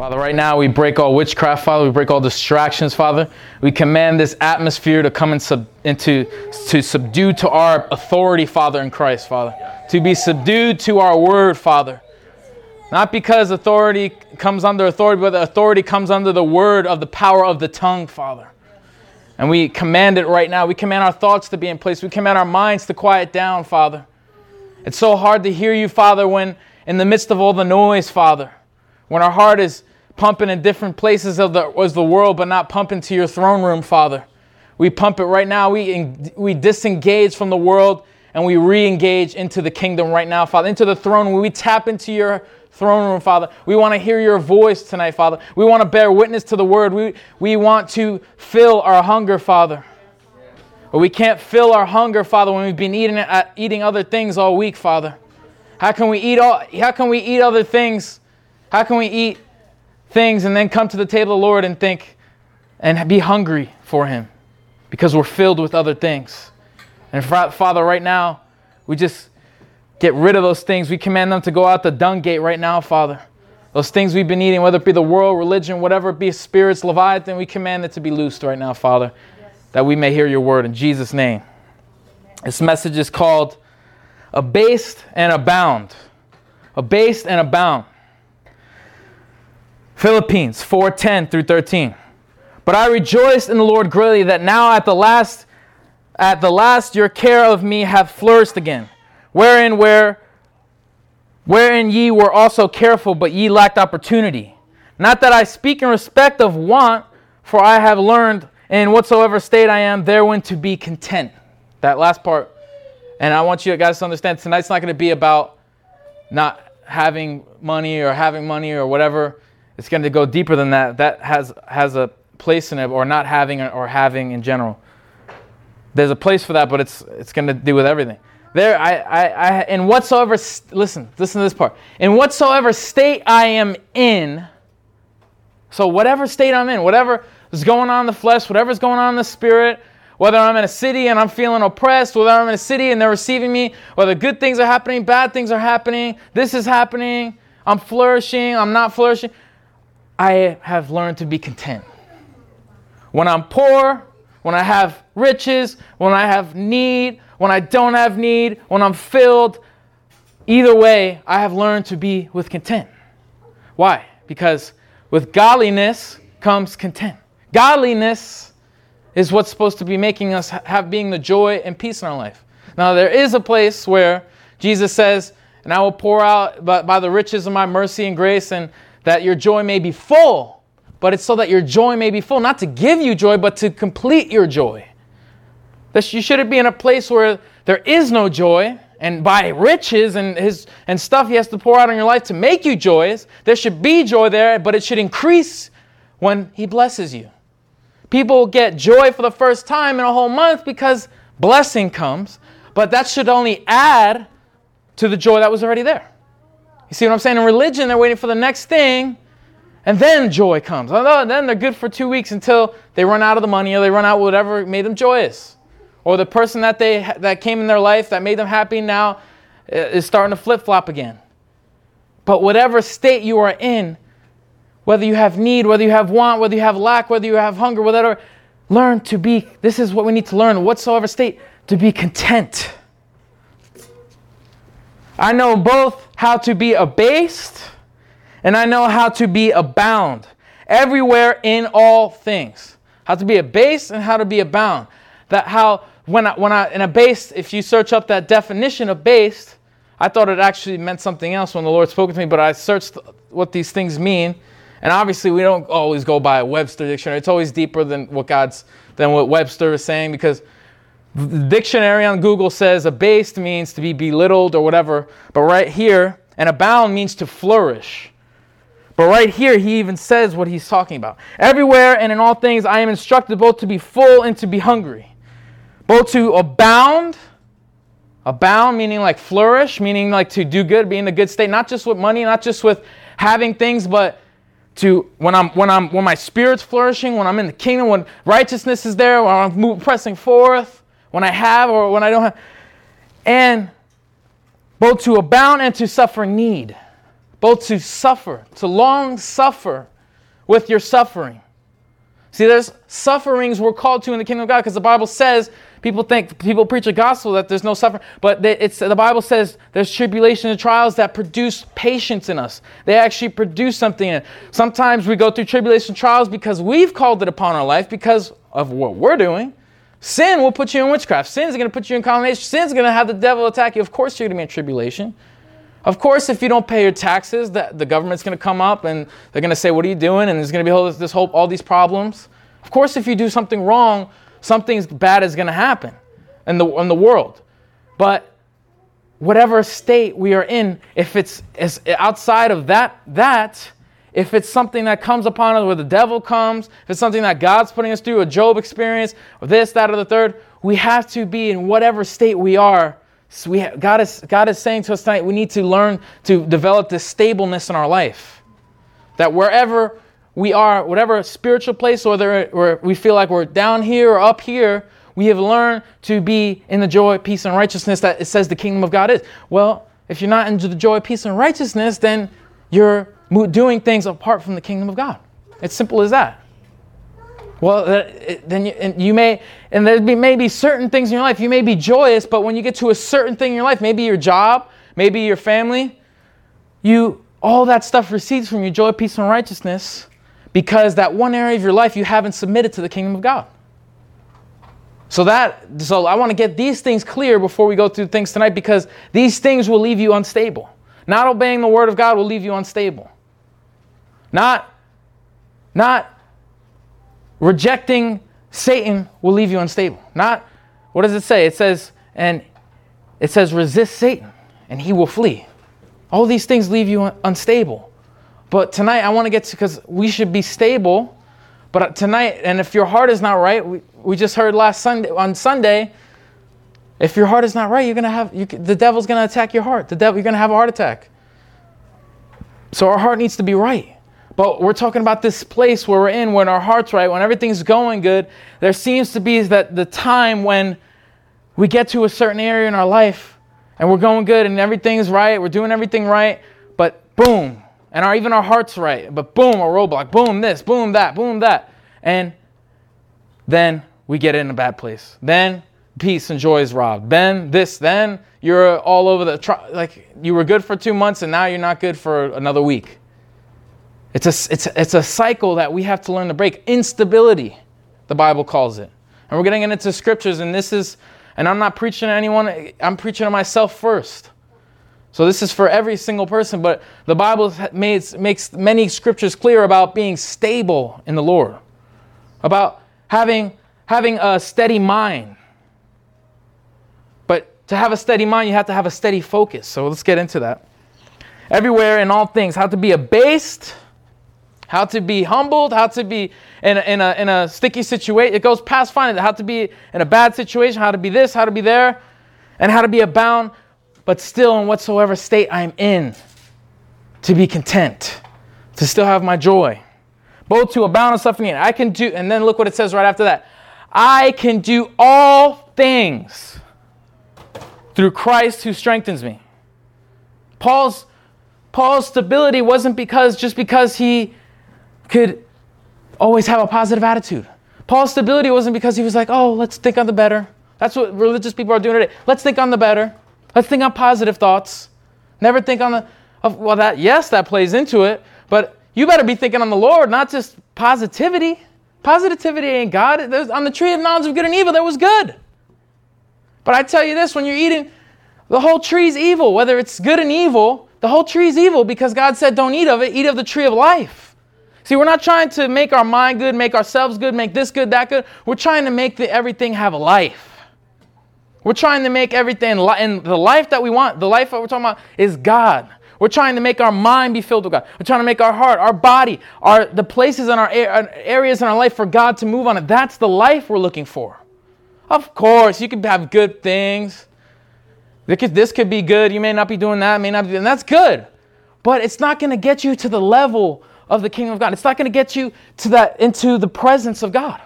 Father, right now we break all witchcraft, Father. We break all distractions, Father. We command this atmosphere to come in sub, into to subdue to our authority, Father, in Christ, Father. To be subdued to our word, Father. Not because authority comes under authority, but the authority comes under the word of the power of the tongue, Father. And we command it right now. We command our thoughts to be in place. We command our minds to quiet down, Father. It's so hard to hear you, Father, when in the midst of all the noise, Father, when our heart is pumping in different places of the, was the world, but not pumping to your throne room, Father. We pump it right now. We, we disengage from the world and we re engage into the kingdom right now, Father, into the throne. We tap into your throne room, Father. We want to hear your voice tonight, Father. We want to bear witness to the word. We, we want to fill our hunger, Father. But we can't fill our hunger, Father, when we've been eating, uh, eating other things all week, Father. How can we eat all, how can we eat other things? How can we eat things and then come to the table of the Lord and think and be hungry for Him because we're filled with other things. And Father, right now, we just get rid of those things. We command them to go out the dung gate right now, Father. Those things we've been eating, whether it be the world, religion, whatever it be, spirits, Leviathan, we command it to be loosed right now, Father, that we may hear your word in Jesus' name. This message is called Abased and Abound. Abased and Abound. Philippians 4:10 through 13. But I rejoiced in the Lord greatly that now at the last at the last your care of me hath flourished again, wherein where wherein ye were also careful, but ye lacked opportunity. Not that I speak in respect of want, for I have learned in whatsoever state I am, therein to be content. That last part. And I want you guys to understand tonight's not going to be about not having money or having money or whatever it's going to go deeper than that. That has, has a place in it, or not having or having in general. There's a place for that, but it's, it's going to do with everything. There, I, I, I, in whatsoever, listen, listen to this part. In whatsoever state I am in, so whatever state I'm in, whatever is going on in the flesh, whatever's going on in the spirit, whether I'm in a city and I'm feeling oppressed, whether I'm in a city and they're receiving me, whether good things are happening, bad things are happening, this is happening, I'm flourishing, I'm not flourishing. I have learned to be content. When I'm poor, when I have riches, when I have need, when I don't have need, when I'm filled, either way, I have learned to be with content. Why? Because with godliness comes content. Godliness is what's supposed to be making us have being the joy and peace in our life. Now, there is a place where Jesus says, and I will pour out by, by the riches of my mercy and grace and that your joy may be full, but it's so that your joy may be full, not to give you joy, but to complete your joy. That you shouldn't be in a place where there is no joy, and by riches and his and stuff he has to pour out on your life to make you joyous. There should be joy there, but it should increase when he blesses you. People get joy for the first time in a whole month because blessing comes, but that should only add to the joy that was already there. You see what I'm saying? In religion, they're waiting for the next thing, and then joy comes. And then they're good for two weeks until they run out of the money or they run out whatever made them joyous. Or the person that, they, that came in their life that made them happy now uh, is starting to flip flop again. But whatever state you are in, whether you have need, whether you have want, whether you have lack, whether you have hunger, whatever, learn to be, this is what we need to learn, whatsoever state, to be content. I know both how to be abased and I know how to be abound. Everywhere in all things. How to be abased and how to be abound. That how when I, when I in abased, if you search up that definition of based, I thought it actually meant something else when the Lord spoke to me, but I searched what these things mean. And obviously we don't always go by a Webster dictionary. It's always deeper than what God's than what Webster is saying because the dictionary on Google says abased means to be belittled or whatever, but right here, and abound means to flourish. But right here, he even says what he's talking about. Everywhere and in all things, I am instructed both to be full and to be hungry, both to abound. Abound meaning like flourish, meaning like to do good, be in a good state, not just with money, not just with having things, but to when I'm when I'm when my spirit's flourishing, when I'm in the kingdom, when righteousness is there, when I'm pressing forth when I have or when I don't have, and both to abound and to suffer need. both to suffer, to long suffer with your suffering. See, there's sufferings we're called to in the kingdom of God because the Bible says people think people preach a gospel that there's no suffering, but it's the Bible says there's tribulation and trials that produce patience in us. They actually produce something. In it. Sometimes we go through tribulation trials because we've called it upon our life because of what we're doing. Sin will put you in witchcraft. Sin is going to put you in condemnation. Sin is going to have the devil attack you. Of course, you're going to be in tribulation. Of course, if you don't pay your taxes, the, the government's going to come up and they're going to say, "What are you doing?" And there's going to be all this, this whole all these problems. Of course, if you do something wrong, something bad is going to happen in the in the world. But whatever state we are in, if it's, it's outside of that that if it's something that comes upon us where the devil comes, if it's something that God's putting us through, a Job experience, or this, that, or the third, we have to be in whatever state we are so we, God, is, God is saying to us tonight, we need to learn to develop this stableness in our life. That wherever we are, whatever spiritual place, whether we feel like we're down here or up here, we have learned to be in the joy, peace, and righteousness that it says the kingdom of God is. Well, if you're not into the joy, peace, and righteousness, then you're doing things apart from the kingdom of God. It's simple as that. Well, then you, you may, and there may be certain things in your life, you may be joyous, but when you get to a certain thing in your life, maybe your job, maybe your family, you, all that stuff recedes from your joy, peace, and righteousness because that one area of your life you haven't submitted to the kingdom of God. So that, so I want to get these things clear before we go through things tonight because these things will leave you unstable. Not obeying the word of God will leave you unstable. Not, not Rejecting Satan will leave you unstable. Not, what does it say? It says, and it says, resist Satan and he will flee. All these things leave you unstable. But tonight I want to get to, because we should be stable. But uh, tonight, and if your heart is not right, we, we just heard last Sunday, on Sunday, if your heart is not right, you're going to have, you, the devil's going to attack your heart. The devil, you're going to have a heart attack. So our heart needs to be right. But we're talking about this place where we're in, when our heart's right, when everything's going good. There seems to be that the time when we get to a certain area in our life and we're going good and everything's right, we're doing everything right, but boom, and our, even our heart's right, but boom, a roadblock, boom, this, boom, that, boom, that. And then we get in a bad place. Then peace and joy is robbed. Then this, then you're all over the, like you were good for two months and now you're not good for another week. It's a, it's, it's a cycle that we have to learn to break. Instability, the Bible calls it. And we're getting into scriptures, and this is, and I'm not preaching to anyone, I'm preaching to myself first. So this is for every single person, but the Bible makes, makes many scriptures clear about being stable in the Lord, about having, having a steady mind. But to have a steady mind, you have to have a steady focus. So let's get into that. Everywhere in all things, how to be abased how to be humbled, how to be in a, in a, in a sticky situation. It goes past finding how to be in a bad situation, how to be this, how to be there, and how to be abound, but still in whatsoever state I'm in, to be content, to still have my joy. Both to abound and suffer suffering. I can do, and then look what it says right after that. I can do all things through Christ who strengthens me. Paul's Paul's stability wasn't because just because he could always have a positive attitude. Paul's stability wasn't because he was like, oh, let's think on the better. That's what religious people are doing today. Let's think on the better. Let's think on positive thoughts. Never think on the, of, well, that, yes, that plays into it, but you better be thinking on the Lord, not just positivity. Positivity ain't God. There's, on the tree of knowledge of good and evil, that was good. But I tell you this when you're eating, the whole tree's evil. Whether it's good and evil, the whole tree's evil because God said, don't eat of it, eat of the tree of life. See, we're not trying to make our mind good, make ourselves good, make this good, that good. We're trying to make the, everything have a life. We're trying to make everything, and the life that we want, the life that we're talking about is God. We're trying to make our mind be filled with God. We're trying to make our heart, our body, our the places in our uh, areas in our life for God to move on it. That's the life we're looking for. Of course, you can have good things. This could be good. You may not be doing that. May not be. And that's good, but it's not going to get you to the level of the kingdom of God. It's not going to get you to that into the presence of God.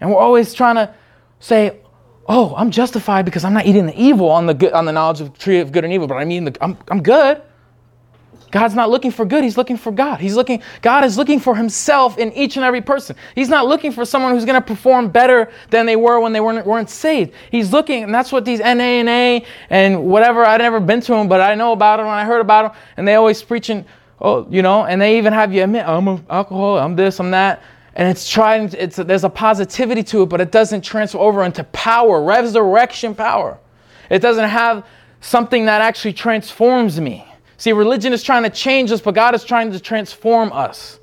And we're always trying to say, "Oh, I'm justified because I'm not eating the evil on the good, on the knowledge of tree of good and evil, but I'm eating the I'm, I'm good." God's not looking for good, he's looking for God. He's looking God is looking for himself in each and every person. He's not looking for someone who's going to perform better than they were when they weren't, weren't saved. He's looking and that's what these NA and A and whatever I'd never been to them, but I know about them and I heard about them and they always preaching oh, you know, and they even have you admit, I'm an alcoholic, I'm this, I'm that. And it's trying, it's, there's a positivity to it, but it doesn't transfer over into power, resurrection power. It doesn't have something that actually transforms me. See, religion is trying to change us, but God is trying to transform us.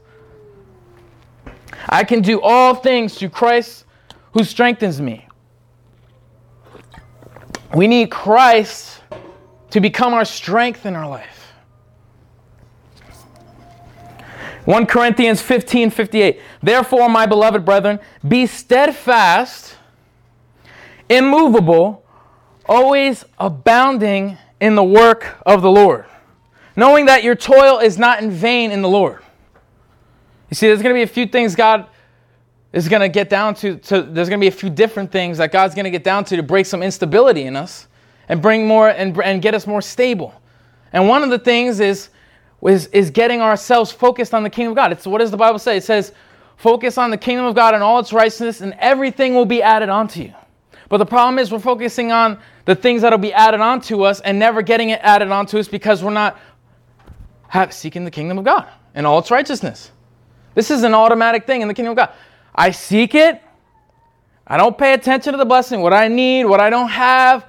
I can do all things through Christ who strengthens me. We need Christ to become our strength in our life. 1 Corinthians 15 58. Therefore, my beloved brethren, be steadfast, immovable, always abounding in the work of the Lord knowing that your toil is not in vain in the Lord. You see, there's going to be a few things God is going to get down to, to there's going to be a few different things that God's going to get down to to break some instability in us and bring more and, and get us more stable. And one of the things is, is, is getting ourselves focused on the kingdom of God. It's what does the Bible say? It says, focus on the kingdom of God and all its righteousness, and everything will be added onto you. But the problem is we're focusing on the things that'll be added onto us and never getting it added onto us because we're not have, seeking the kingdom of God and all its righteousness. This is an automatic thing in the kingdom of God. I seek it. I don't pay attention to the blessing, what I need, what I don't have,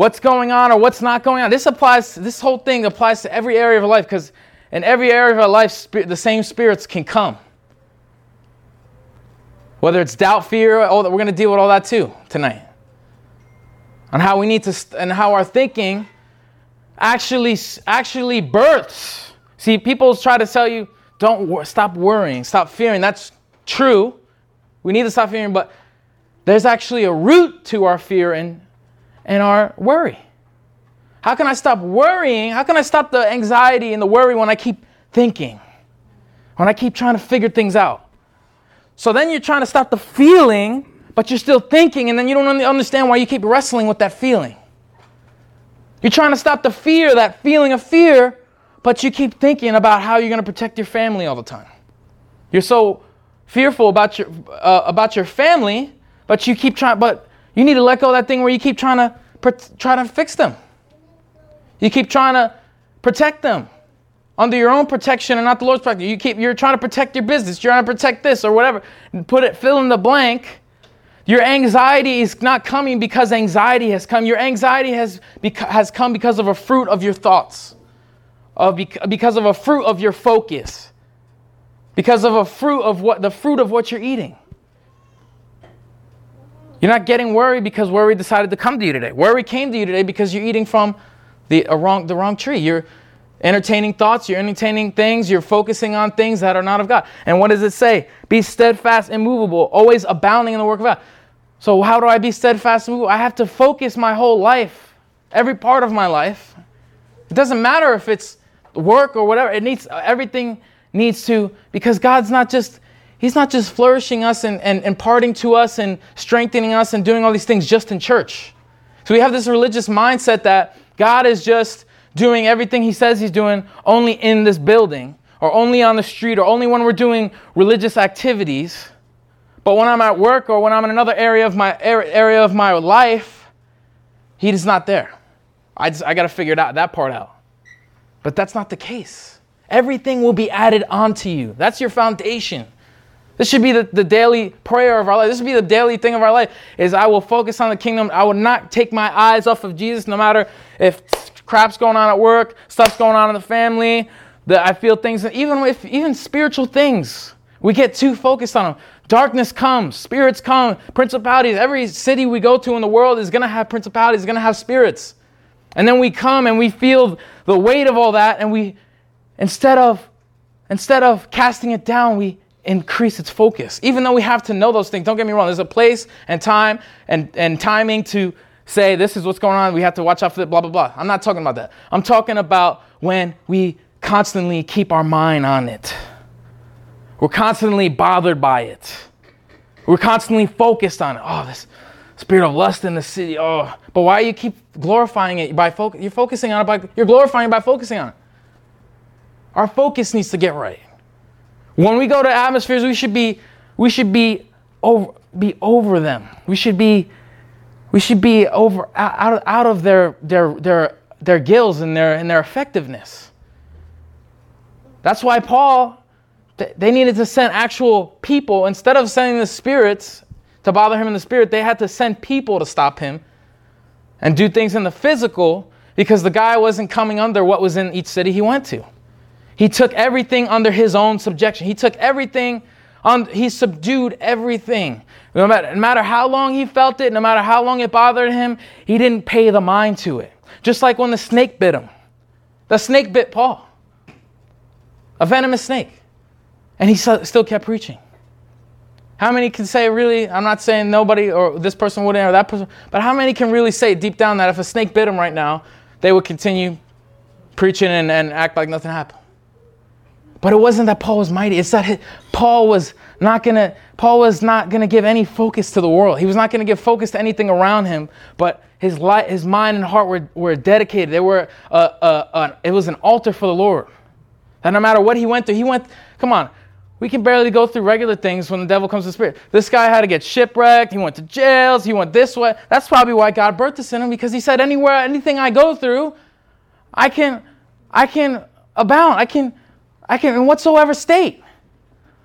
what's going on or what's not going on. This applies, this whole thing applies to every area of life because in every area of our life, the same spirits can come. Whether it's doubt, fear, oh, we're going to deal with all that too tonight. On how we need to, and how our thinking actually actually births. See, people try to tell you, don't wor- stop worrying, stop fearing. That's true. We need to stop fearing, but there's actually a root to our fear and, and our worry. How can I stop worrying? How can I stop the anxiety and the worry when I keep thinking? When I keep trying to figure things out? So then you're trying to stop the feeling, but you're still thinking, and then you don't understand why you keep wrestling with that feeling. You're trying to stop the fear, that feeling of fear, but you keep thinking about how you're going to protect your family all the time. You're so fearful about your uh, about your family, but you keep trying. But you need to let go of that thing where you keep trying to try to fix them. You keep trying to protect them under your own protection and not the Lord's protection. You keep you're trying to protect your business. You're trying to protect this or whatever. Put it fill in the blank your anxiety is not coming because anxiety has come. Your anxiety has, beca- has come because of a fruit of your thoughts, of bec- because of a fruit of your focus, because of a fruit of what the fruit of what you're eating. You're not getting worried because worry decided to come to you today. Worry came to you today because you're eating from the, wrong, the wrong tree. You're entertaining thoughts, you're entertaining things, you're focusing on things that are not of God. And what does it say? Be steadfast, immovable, always abounding in the work of God. So, how do I be steadfast and immovable? I have to focus my whole life, every part of my life. It doesn't matter if it's work or whatever. It needs everything needs to because God's not just He's not just flourishing us and, and imparting to us and strengthening us and doing all these things just in church. So we have this religious mindset that God is just doing everything He says He's doing only in this building or only on the street or only when we're doing religious activities. But when I'm at work or when I'm in another area of my area of my life, He is not there. I, I got to figure it out, that part out. But that's not the case. Everything will be added onto you. That's your foundation. This should be the, the daily prayer of our life. This should be the daily thing of our life is I will focus on the kingdom. I will not take my eyes off of Jesus no matter if crap's going on at work, stuff's going on in the family, that I feel things, even if even spiritual things, we get too focused on them. Darkness comes, spirits come, principalities. Every city we go to in the world is going to have principalities, is going to have spirits. And then we come and we feel the weight of all that and we instead of instead of casting it down, we increase its focus. Even though we have to know those things, don't get me wrong, there's a place and time and, and timing to say this is what's going on, we have to watch out for it, blah, blah, blah. I'm not talking about that. I'm talking about when we constantly keep our mind on it. We're constantly bothered by it. We're constantly focused on it. Oh, this spirit of lust in the city. Oh, but why you keep glorifying it by focus? You're focusing on it by you're glorifying it by focusing on it. Our focus needs to get right. When we go to atmospheres, we should be we should be over be over them. We should be we should be over out of, out of their their their their gills and their and their effectiveness. That's why Paul they needed to send actual people instead of sending the spirits to bother him in the spirit. They had to send people to stop him and do things in the physical because the guy wasn't coming under what was in each city he went to. He took everything under his own subjection. He took everything on, he subdued everything. No matter, no matter how long he felt it, no matter how long it bothered him, he didn't pay the mind to it. Just like when the snake bit him. The snake bit Paul, a venomous snake. And he still kept preaching. How many can say, really? I'm not saying nobody or this person wouldn't or that person, but how many can really say deep down that if a snake bit him right now, they would continue preaching and, and act like nothing happened? But it wasn't that Paul was mighty. It's that Paul was not gonna. Paul was not gonna give any focus to the world. He was not gonna give focus to anything around him. But his light, his mind and heart were, were dedicated. They were. Uh, uh, uh, it was an altar for the Lord. That no matter what he went through, he went. Come on, we can barely go through regular things when the devil comes to spirit. This guy had to get shipwrecked. He went to jails. He went this way. That's probably why God birthed this in him because he said, anywhere, anything I go through, I can, I can abound. I can I can, in whatsoever state.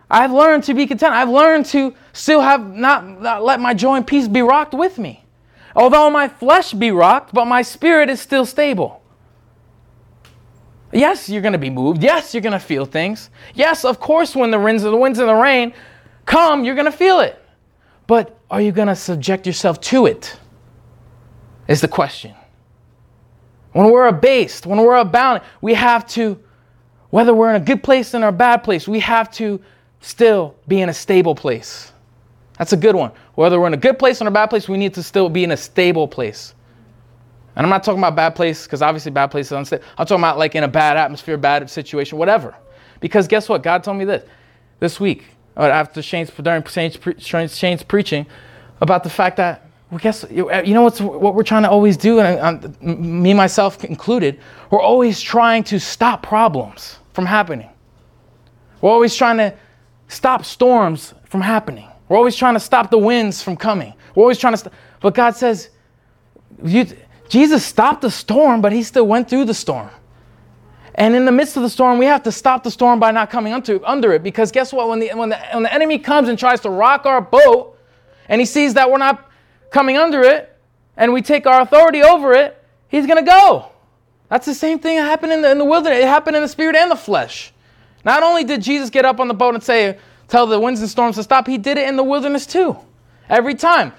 I've learned to be content. I've learned to still have not, not let my joy and peace be rocked with me. Although my flesh be rocked, but my spirit is still stable. Yes, you're going to be moved. Yes, you're going to feel things. Yes, of course, when the winds, the winds and the rain come, you're going to feel it. But are you going to subject yourself to it? Is the question. When we're abased, when we're abound, we have to whether we're in a good place or a bad place, we have to still be in a stable place. That's a good one. Whether we're in a good place or a bad place, we need to still be in a stable place. And I'm not talking about bad place because obviously bad place is unstable. I'm talking about like in a bad atmosphere, bad situation, whatever. Because guess what? God told me this this week uh, after Shane's during Shane's, Shane's preaching about the fact that well, guess you know what's what we're trying to always do, and me myself included. We're always trying to stop problems from happening. We're always trying to stop storms from happening. We're always trying to stop the winds from coming. We're always trying to stop. But God says, you, Jesus stopped the storm, but he still went through the storm. And in the midst of the storm, we have to stop the storm by not coming under, under it. Because guess what? When the, when, the, when the enemy comes and tries to rock our boat, and he sees that we're not coming under it, and we take our authority over it, he's going to go. That's the same thing that happened in the, in the wilderness. It happened in the spirit and the flesh. Not only did Jesus get up on the boat and say, tell the winds and storms to stop, he did it in the wilderness too. Every time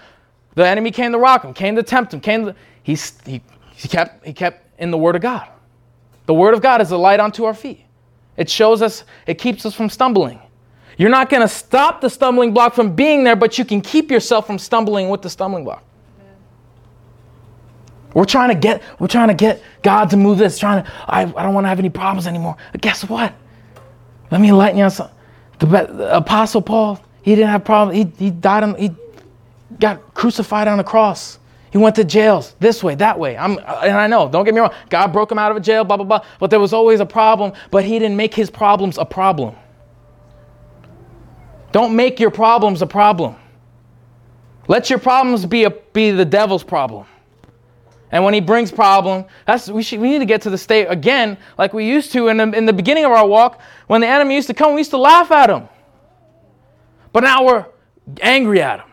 the enemy came to rock him, came to tempt him, came to, he, he, he, kept, he kept in the word of God. The word of God is a light unto our feet. It shows us, it keeps us from stumbling. You're not going to stop the stumbling block from being there, but you can keep yourself from stumbling with the stumbling block. We're trying to get, we're trying to get God to move this, trying to, I, I don't want to have any problems anymore. But guess what? Let me enlighten you on something. The, the Apostle Paul, he didn't have problems. He, he died on, he got crucified on a cross. He went to jails this way, that way. I'm, and I know, don't get me wrong, God broke him out of a jail, blah, blah, blah. But there was always a problem, but he didn't make his problems a problem. Don't make your problems a problem. Let your problems be, a, be the devil's problem. And when he brings problem, that's we should we need to get to the state again, like we used to in the, in the beginning of our walk, when the enemy used to come, we used to laugh at him. But now we're angry at him.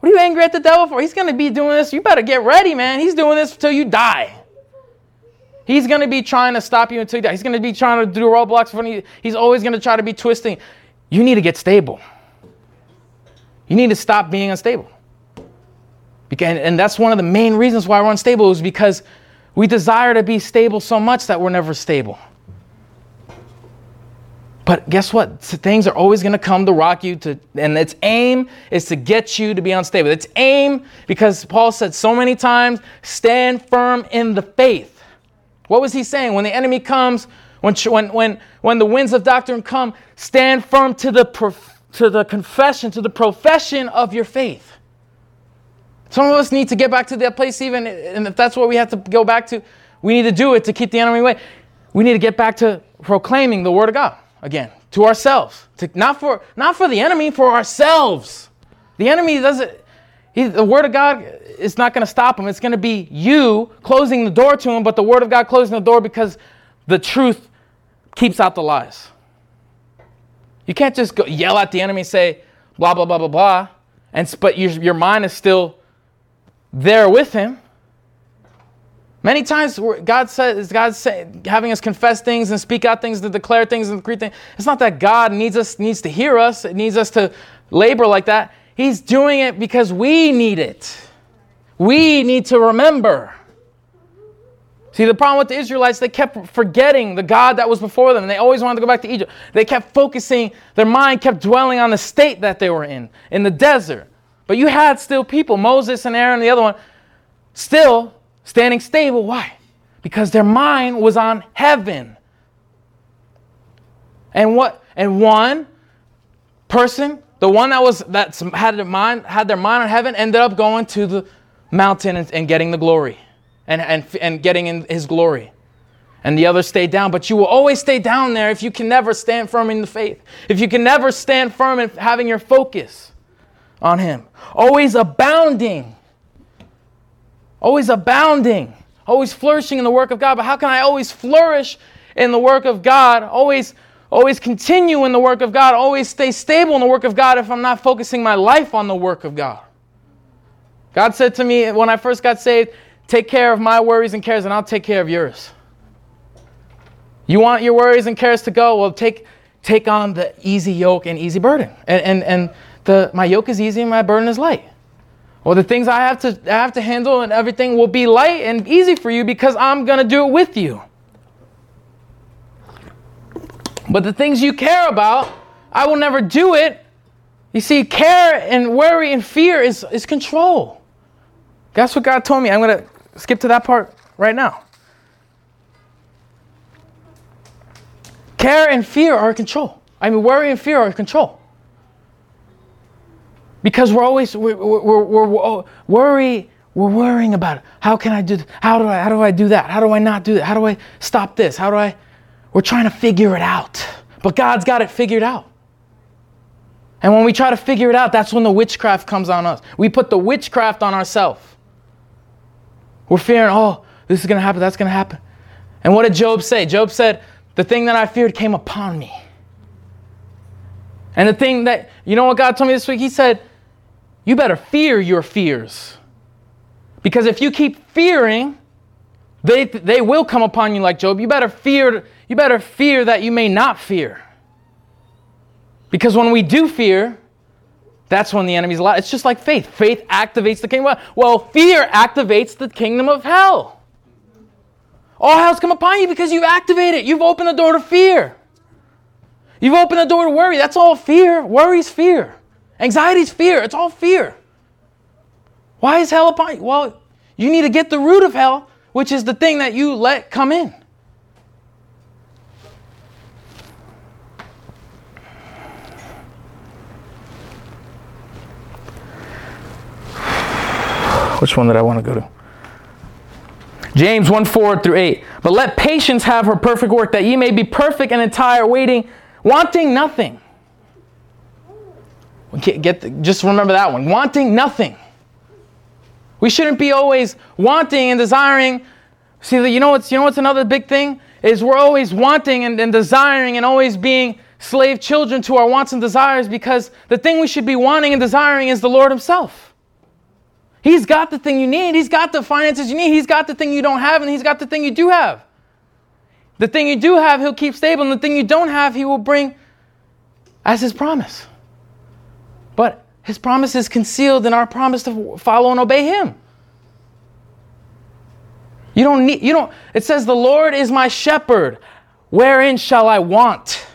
What are you angry at the devil for? He's going to be doing this. You better get ready, man. He's doing this until you die. He's going to be trying to stop you until you die. He's going to be trying to do roadblocks for you. He's always going to try to be twisting. You need to get stable. You need to stop being unstable. And that's one of the main reasons why we're unstable is because we desire to be stable so much that we're never stable. But guess what? Things are always going to come to rock you to and its aim is to get you to be unstable. Its aim because Paul said so many times, stand firm in the faith. What was he saying? When the enemy comes, when when when when the winds of doctrine come, stand firm to the to the confession, to the profession of your faith. Some of us need to get back to that place, even, and if that's what we have to go back to, we need to do it to keep the enemy away. we need to get back to proclaiming the word of God again to ourselves, to, not for not for the enemy, for ourselves. The enemy doesn't. He, the word of God is not going to stop him. It's going to be you closing the door to him, but the word of God closing the door because the truth keeps out the lies. You can't just go yell at the enemy and say blah blah blah blah blah, and but your, your mind is still there with him. Many times God says God's having us confess things and speak out things to declare things and decree things. It's not that God needs us needs to hear us. It needs us to labor like that. He's doing it because we need it. We need to remember. See, the problem with the Israelites, they kept forgetting the God that was before them. And they always wanted to go back to Egypt. They kept focusing, their mind kept dwelling on the state that they were in, in the desert. But you had still people, Moses and Aaron, the other one, still standing stable. Why? Because their mind was on heaven. And what? And one person, the one that was that had their mind had their mind on heaven, ended up going to the mountain and, and getting the glory, and, and and getting in His glory. And the others stayed down. But you will always stay down there if you can never stand firm in the faith. If you can never stand firm in having your focus on Him. Always abounding always abounding, always flourishing in the work of God. But how can I always flourish in the work of God? Always always continue in the work of God, always stay stable in the work of God if I'm not focusing my life on the work of God. God said to me when I first got saved, take care of my worries and cares and I'll take care of yours. You want your worries and cares to go? Well, take take on the easy yoke and easy burden. And and, and the my yoke is easy and my burden is light. Well, the things I have to I have to handle and everything will be light and easy for you because I'm going to do it with you. But the things you care about, I will never do it. You see, care and worry and fear is, is control. That's what God told me. I'm going to skip to that part right now. Care and fear are control. I mean, worry and fear are control. Because we're always we're, we're, we're, we're worry we're worrying about it. How can I do how do I how do I do that? How do I not do that? How do I stop this? How do I we're trying to figure it out. But God's got it figured out. And when we try to figure it out, that's when the witchcraft comes on us. We put the witchcraft on ourselves. We're fearing, oh, this is going to happen, that's going to happen. And what did Job say? Job said, the thing that I feared came upon me. And the thing that, you know what God told me this week? He said, you better fear your fears. Because if you keep fearing, they, they will come upon you like Job. You better fear, you better fear that you may not fear. Because when we do fear, that's when the enemy's alive. It's just like faith. Faith activates the kingdom. Well, fear activates the kingdom of hell. All hell's come upon you because you've activated. You've opened the door to fear. You've opened the door to worry. That's all fear. Worry's fear. Anxiety is fear. It's all fear. Why is hell upon you? Well, you need to get the root of hell, which is the thing that you let come in. Which one did I want to go to? James 1 4 through 8. But let patience have her perfect work, that ye may be perfect and entire, waiting, wanting nothing. Get the, just remember that one. Wanting nothing. We shouldn't be always wanting and desiring. See, you know what's you know what's another big thing is we're always wanting and, and desiring and always being slave children to our wants and desires because the thing we should be wanting and desiring is the Lord Himself. He's got the thing you need. He's got the finances you need. He's got the thing you don't have, and He's got the thing you do have. The thing you do have, He'll keep stable, and the thing you don't have, He will bring as His promise. But his promise is concealed in our promise to follow and obey him. You don't need, you don't, it says, the Lord is my shepherd. Wherein shall I want?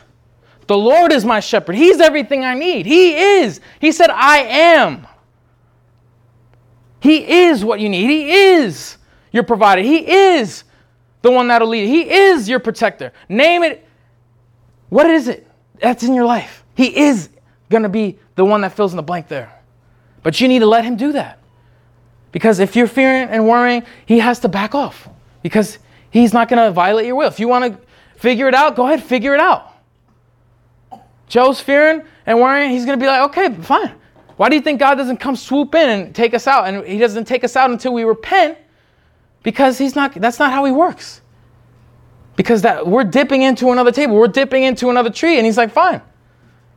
The Lord is my shepherd. He's everything I need. He is. He said, I am. He is what you need. He is your provider. He is the one that'll lead. He is your protector. Name it. What is it that's in your life? He is going to be the one that fills in the blank there. But you need to let him do that. Because if you're fearing and worrying, he has to back off. Because he's not going to violate your will. If you want to figure it out, go ahead, figure it out. Joe's fearing and worrying, he's going to be like, okay, fine. Why do you think God doesn't come swoop in and take us out? And he doesn't take us out until we repent because he's not that's not how he works. Because that we're dipping into another table, we're dipping into another tree and he's like, "Fine.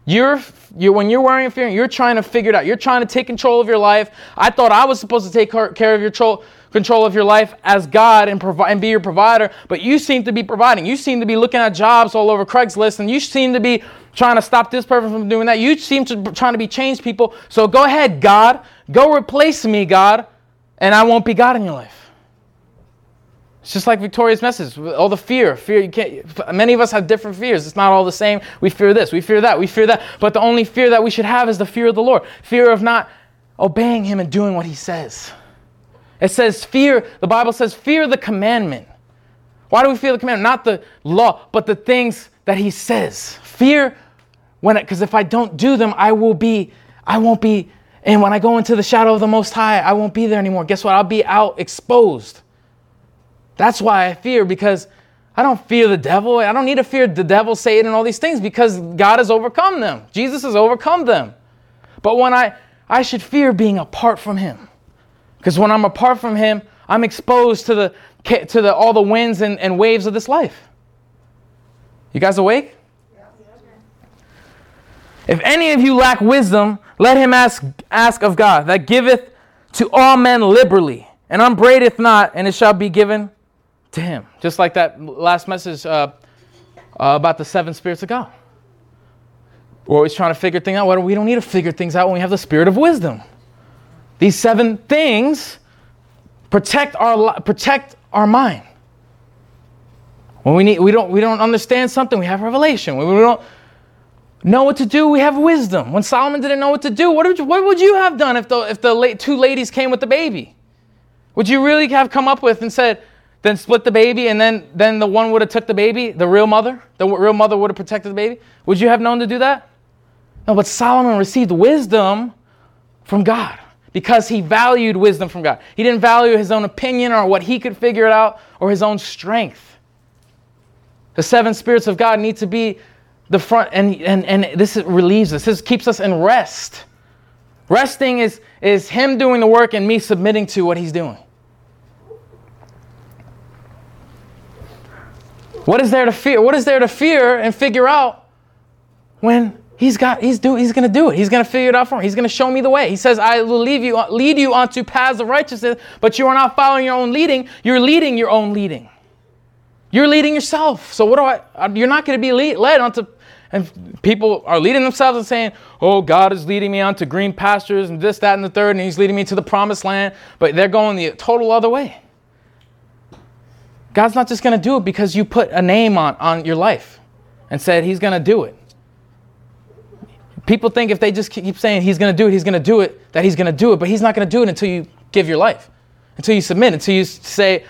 You're, you're when you're worrying and fearing, you're trying to figure it out. You're trying to take control of your life. I thought I was supposed to take care of your control, control of your life as God and provide and be your provider, but you seem to be providing. You seem to be looking at jobs all over Craigslist, and you seem to be trying to stop this person from doing that. You seem to be trying to be change people. So go ahead, God, go replace me, God, and I won't be God in your life. It's just like Victoria's message, all the fear. Fear, you can't, many of us have different fears. It's not all the same. We fear this, we fear that, we fear that. But the only fear that we should have is the fear of the Lord fear of not obeying Him and doing what He says. It says, fear, the Bible says, fear the commandment. Why do we fear the commandment? Not the law, but the things that He says. Fear when, because if I don't do them, I will be, I won't be, and when I go into the shadow of the Most High, I won't be there anymore. Guess what? I'll be out exposed. That's why I fear because I don't fear the devil. I don't need to fear the devil, Satan, and all these things because God has overcome them. Jesus has overcome them. But when I, I should fear being apart from Him. Because when I'm apart from Him, I'm exposed to the, to the, all the winds and, and waves of this life. You guys awake? If any of you lack wisdom, let him ask, ask of God, that giveth to all men liberally, and upbraideth not, and it shall be given to Him. Just like that last message uh, uh, about the seven spirits of God. We're always trying to figure things out. we don't need to figure things out when we have the spirit of wisdom. These seven things protect our protect our mind. When we need, we don't we don't understand something, we have revelation. When we don't know what to do, we have wisdom. When Solomon didn't know what to do, what, you, what would you have done if the if the two ladies came with the baby? Would you really have come up with and said, then split the baby, and then, then the one would have took the baby, the real mother, the real mother would have protected the baby? Would you have known to do that? No, but Solomon received wisdom from God because he valued wisdom from God. He didn't value his own opinion or what he could figure it out or his own strength. The seven spirits of God need to be the front, and, and, and this relieves us. This keeps us in rest. Resting is, is him doing the work and me submitting to what he's doing. What is there to fear? What is there to fear and figure out when he's got he's do he's going to do it. He's going to figure it out for me. He's going to show me the way. He says, "I will lead you lead you onto paths of righteousness," but you are not following your own leading. You're leading your own leading. You're leading yourself. So what do I? Uh, you're not going to be lead, led onto. And people are leading themselves and saying, "Oh, God is leading me onto green pastures and this, that, and the third, and He's leading me to the promised land." But they're going the total other way. God's not just going to do it because you put a name on, on your life and said He's going to do it. People think if they just keep saying He's going to do it, He's going to do it, that He's going to do it, but He's not going to do it until you give your life, until you submit, until you say,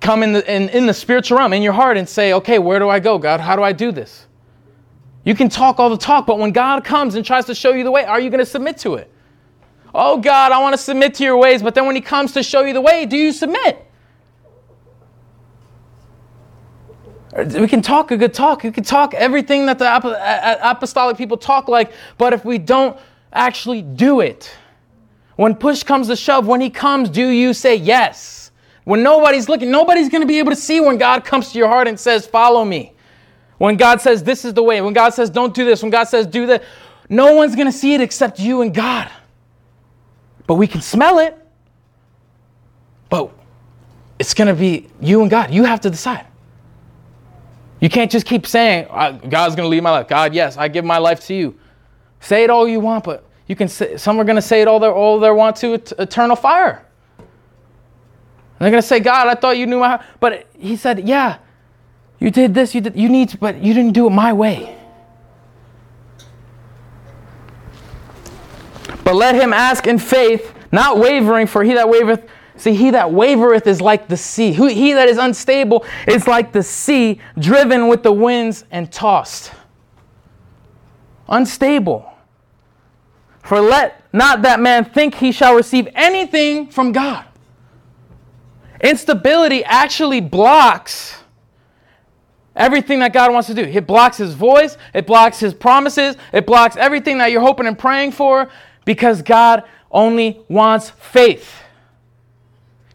come in the, in, in the spiritual realm, in your heart, and say, okay, where do I go, God? How do I do this? You can talk all the talk, but when God comes and tries to show you the way, are you going to submit to it? Oh, God, I want to submit to your ways, but then when He comes to show you the way, do you submit? We can talk a good talk. We can talk everything that the apostolic people talk like, but if we don't actually do it, when push comes to shove, when he comes, do you say yes? When nobody's looking, nobody's going to be able to see when God comes to your heart and says, Follow me. When God says, This is the way. When God says, Don't do this. When God says, Do that. No one's going to see it except you and God. But we can smell it. But it's going to be you and God. You have to decide. You can't just keep saying, God's going to lead my life. God, yes, I give my life to you. Say it all you want, but you can say, some are going to say it all they all they want to eternal fire. And they're going to say, God, I thought you knew my heart. But he said, yeah, you did this, you did, you need, to, but you didn't do it my way. But let him ask in faith, not wavering, for he that wavereth See, he that wavereth is like the sea. He that is unstable is like the sea, driven with the winds and tossed. Unstable. For let not that man think he shall receive anything from God. Instability actually blocks everything that God wants to do. It blocks his voice, it blocks his promises, it blocks everything that you're hoping and praying for because God only wants faith.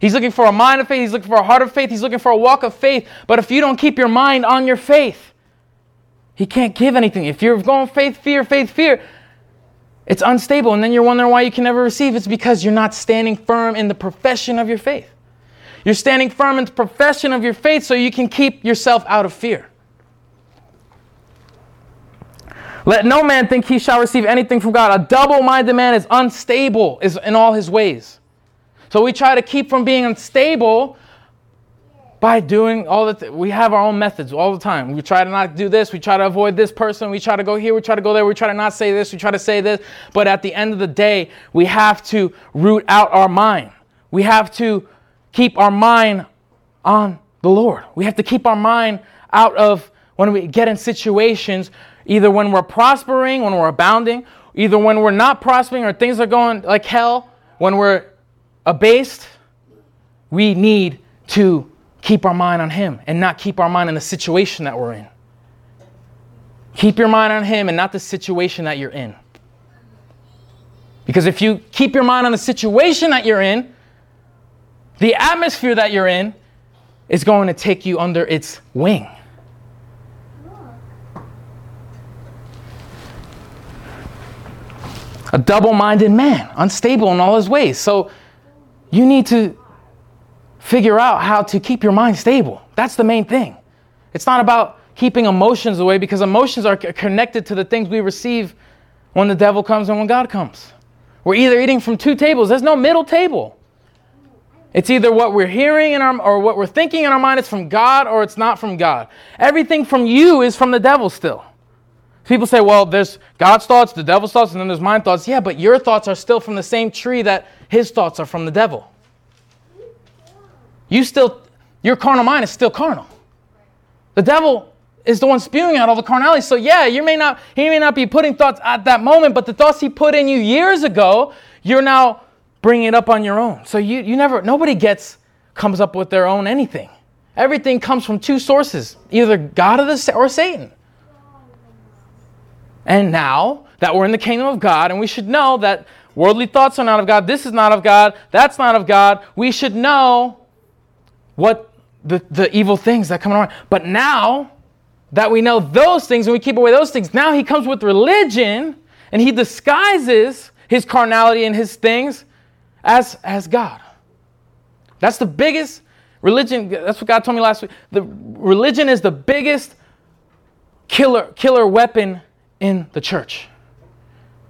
He's looking for a mind of faith, he's looking for a heart of faith, he's looking for a walk of faith. But if you don't keep your mind on your faith, he can't give anything. If you're going faith, fear, faith, fear, it's unstable. And then you're wondering why you can never receive. It's because you're not standing firm in the profession of your faith. You're standing firm in the profession of your faith so you can keep yourself out of fear. Let no man think he shall receive anything from God. A double minded man is unstable is in all his ways. So we try to keep from being unstable by doing all the th- we have our own methods all the time. We try to not do this we try to avoid this person we try to go here we try to go there we try to not say this we try to say this. But at the end of the day we have to root out our mind. We have to keep our mind on the lord. We have to keep our mind out of when we get in situations either when we're prospering when we're abounding either when we're not prospering or things are going like hell when we're abased we need to keep our mind on Him and not keep our mind on the situation that we're in. Keep your mind on Him and not the situation that you're in. Because if you keep your mind on the situation that you're in, the atmosphere that you're in is going to take you under its wing. A double minded man, unstable in all his ways. So you need to figure out how to keep your mind stable. That's the main thing. It's not about keeping emotions away because emotions are connected to the things we receive when the devil comes and when God comes. We're either eating from two tables, there's no middle table. It's either what we're hearing in our, or what we're thinking in our mind is from God or it's not from God. Everything from you is from the devil still. People say, well, there's God's thoughts, the devil's thoughts, and then there's my thoughts. Yeah, but your thoughts are still from the same tree that his thoughts are from the devil you still, your carnal mind is still carnal. The devil is the one spewing out all the carnality. So yeah, you may not, he may not be putting thoughts at that moment, but the thoughts he put in you years ago, you're now bringing it up on your own. So you, you never, nobody gets, comes up with their own anything. Everything comes from two sources, either God or, the, or Satan. And now that we're in the kingdom of God, and we should know that worldly thoughts are not of God, this is not of God, that's not of God, we should know what the, the evil things that come around. But now that we know those things and we keep away those things, now he comes with religion and he disguises his carnality and his things as, as God. That's the biggest religion. That's what God told me last week. The religion is the biggest killer, killer weapon in the church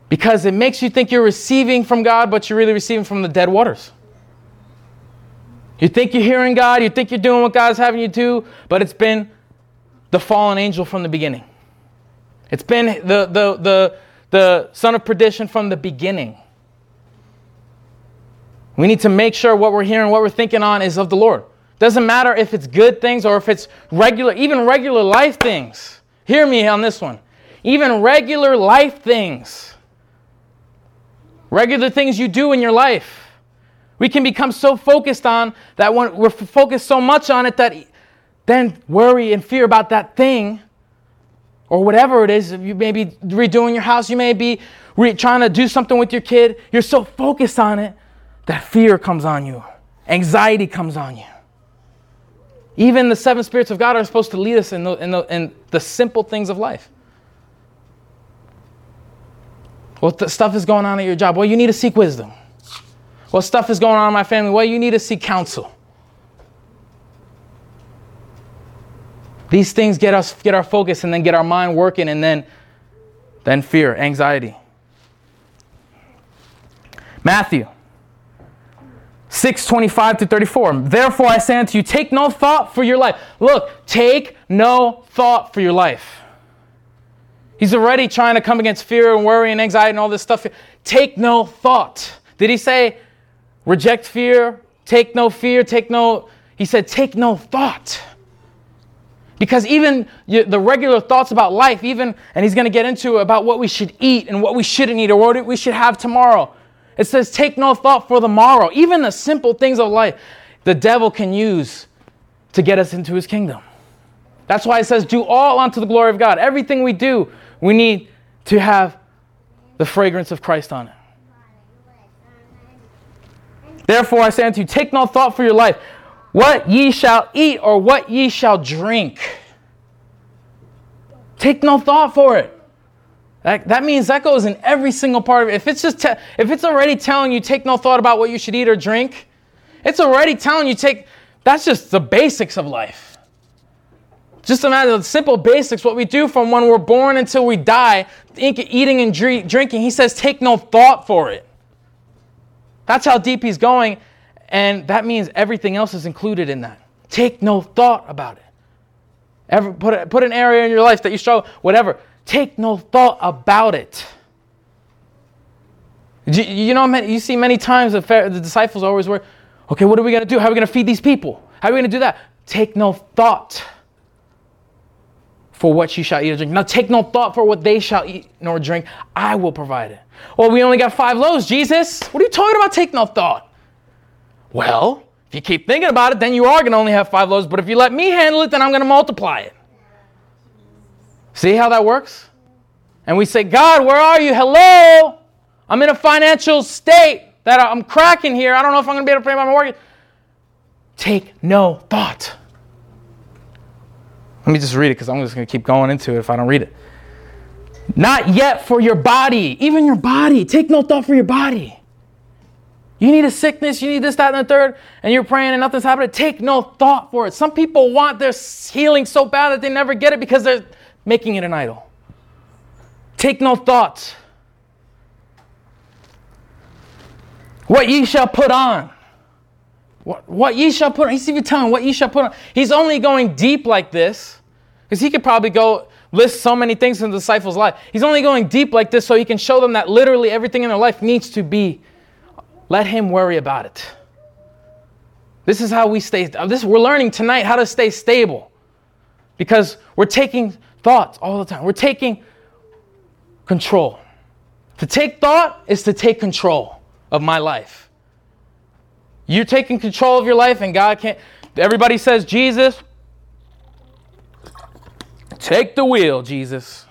because it makes you think you're receiving from God, but you're really receiving from the dead waters. You think you're hearing God, you think you're doing what God's having you do, but it's been the fallen angel from the beginning. It's been the, the, the, the son of perdition from the beginning. We need to make sure what we're hearing, what we're thinking on is of the Lord. Doesn't matter if it's good things or if it's regular, even regular life things. Hear me on this one. Even regular life things. Regular things you do in your life we can become so focused on that when we're focused so much on it that then worry and fear about that thing or whatever it is. You may be redoing your house, you may be re- trying to do something with your kid. You're so focused on it that fear comes on you, anxiety comes on you. Even the seven spirits of God are supposed to lead us in the, in the, in the simple things of life. What stuff is going on at your job? Well, you need to seek wisdom. What stuff is going on in my family? Well, you need to seek counsel. These things get us get our focus and then get our mind working and then then fear, anxiety. Matthew 6 25 to 34. Therefore I say unto you, take no thought for your life. Look, take no thought for your life. He's already trying to come against fear and worry and anxiety and all this stuff. Take no thought. Did he say, Reject fear, take no fear, take no, he said, take no thought. Because even the regular thoughts about life, even, and he's going to get into about what we should eat and what we shouldn't eat or what we should have tomorrow. It says, take no thought for the morrow. Even the simple things of life, the devil can use to get us into his kingdom. That's why it says, do all unto the glory of God. Everything we do, we need to have the fragrance of Christ on it. Therefore, I say unto you, take no thought for your life, what ye shall eat or what ye shall drink. Take no thought for it. That, that means that goes in every single part of it. If it's just te- if it's already telling you take no thought about what you should eat or drink, it's already telling you take that's just the basics of life. Just a imagine the simple basics, what we do from when we're born until we die, eating and drinking. He says, take no thought for it. That's how deep he's going, and that means everything else is included in that. Take no thought about it. Ever put, put an area in your life that you struggle, whatever. Take no thought about it. You know, you see many times the, the disciples always were, okay, what are we going to do? How are we going to feed these people? How are we going to do that? Take no thought for what you shall eat or drink. Now take no thought for what they shall eat nor drink. I will provide it. Well, we only got five loaves, Jesus. What are you talking about? Take no thought. Well, if you keep thinking about it, then you are going to only have five loaves. But if you let me handle it, then I'm going to multiply it. See how that works? And we say, God, where are you? Hello? I'm in a financial state that I'm cracking here. I don't know if I'm going to be able to pay my mortgage. Take no thought. Let me just read it because I'm just going to keep going into it if I don't read it. Not yet for your body, even your body. Take no thought for your body. You need a sickness, you need this, that, and the third, and you're praying and nothing's happening. Take no thought for it. Some people want their healing so bad that they never get it because they're making it an idol. Take no thought. What ye shall put on. What, what ye shall put on. He's even telling what ye shall put on. He's only going deep like this because he could probably go list so many things in the disciples' life. He's only going deep like this so he can show them that literally everything in their life needs to be. Let him worry about it. This is how we stay. This we're learning tonight how to stay stable, because we're taking thoughts all the time. We're taking control. To take thought is to take control of my life. You're taking control of your life, and God can't. Everybody says, Jesus, take the wheel, Jesus.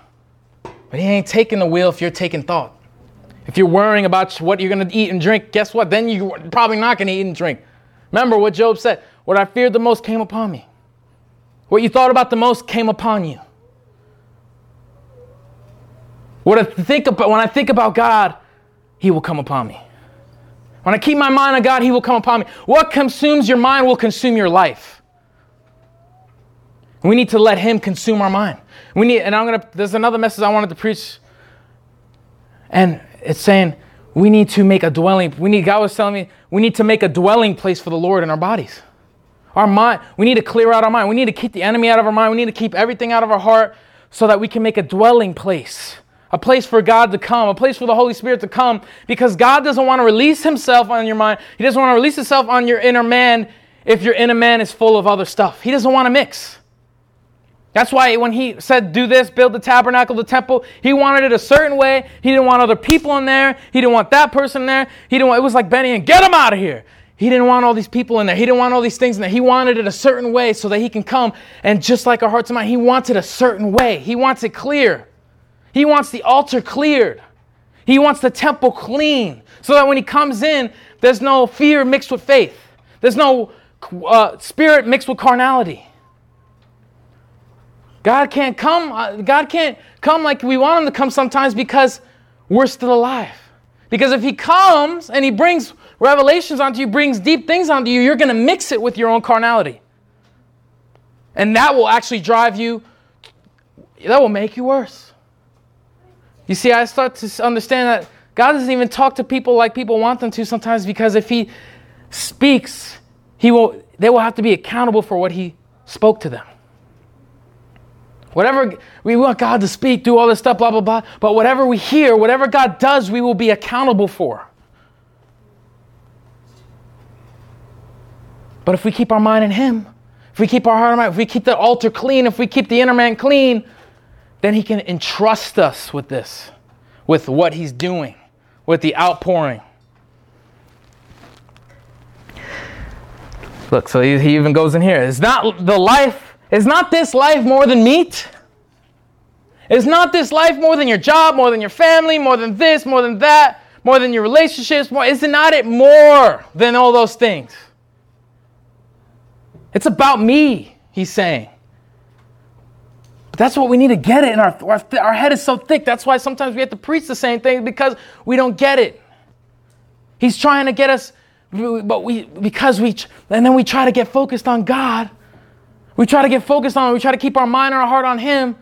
But He ain't taking the wheel if you're taking thought. If you're worrying about what you're going to eat and drink, guess what? Then you're probably not going to eat and drink. Remember what Job said What I feared the most came upon me. What you thought about the most came upon you. What I think about, when I think about God, He will come upon me. When I keep my mind on God, He will come upon me. What consumes your mind will consume your life. We need to let Him consume our mind. We need, and I'm gonna. There's another message I wanted to preach, and it's saying we need to make a dwelling. We need. God was telling me we need to make a dwelling place for the Lord in our bodies. Our mind. We need to clear out our mind. We need to keep the enemy out of our mind. We need to keep everything out of our heart, so that we can make a dwelling place a place for God to come, a place for the Holy Spirit to come, because God doesn't want to release Himself on your mind. He doesn't want to release Himself on your inner man if your inner man is full of other stuff. He doesn't want to mix. That's why when He said, Do this, build the tabernacle, the temple, He wanted it a certain way. He didn't want other people in there. He didn't want that person there. He didn't want, it was like Benny and get him out of here. He didn't want all these people in there. He didn't want all these things in there. He wanted it a certain way so that he can come. And just like our hearts and mind, he wants it a certain way. He wants it clear. He wants the altar cleared. He wants the temple clean so that when he comes in, there's no fear mixed with faith. There's no uh, spirit mixed with carnality. God can't come. Uh, God can't come like we want him to come sometimes because we're still alive. Because if he comes and he brings revelations onto you, brings deep things onto you, you're going to mix it with your own carnality. And that will actually drive you, that will make you worse. You see, I start to understand that God doesn't even talk to people like people want them to sometimes because if He speaks, He will, they will have to be accountable for what He spoke to them. Whatever we want God to speak, do all this stuff, blah, blah, blah. But whatever we hear, whatever God does, we will be accountable for. But if we keep our mind in Him, if we keep our heart in mind, if we keep the altar clean, if we keep the inner man clean, then He can entrust us with this, with what He's doing, with the outpouring. Look, so he, he even goes in here. It's not the life Is not this life more than meat? Is not this life more than your job, more than your family, more than this, more than that, more than your relationships? More, is it not it more than all those things? It's about me, he's saying. But that's what we need to get it, and our, our, our head is so thick. That's why sometimes we have to preach the same thing because we don't get it. He's trying to get us, but we because we and then we try to get focused on God. We try to get focused on. Him. We try to keep our mind and our heart on Him,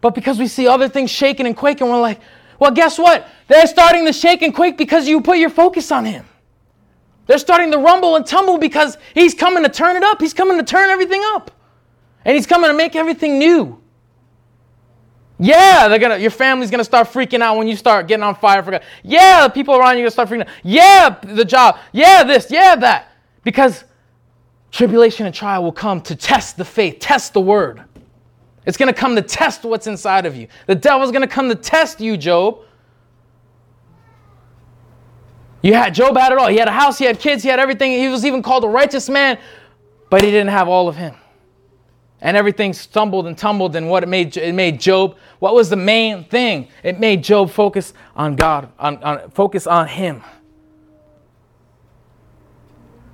but because we see other things shaking and quaking, we're like, well, guess what? They're starting to shake and quake because you put your focus on Him. They're starting to rumble and tumble because He's coming to turn it up. He's coming to turn everything up, and He's coming to make everything new. Yeah, they're gonna. Your family's gonna start freaking out when you start getting on fire for God. Yeah, the people around you are gonna start freaking out. Yeah, the job. Yeah, this. Yeah, that. Because tribulation and trial will come to test the faith, test the word. It's gonna come to test what's inside of you. The devil's gonna come to test you, Job. You had Job had it all. He had a house, he had kids, he had everything. He was even called a righteous man, but he didn't have all of him and everything stumbled and tumbled and what it made it made job what was the main thing it made job focus on god on, on focus on him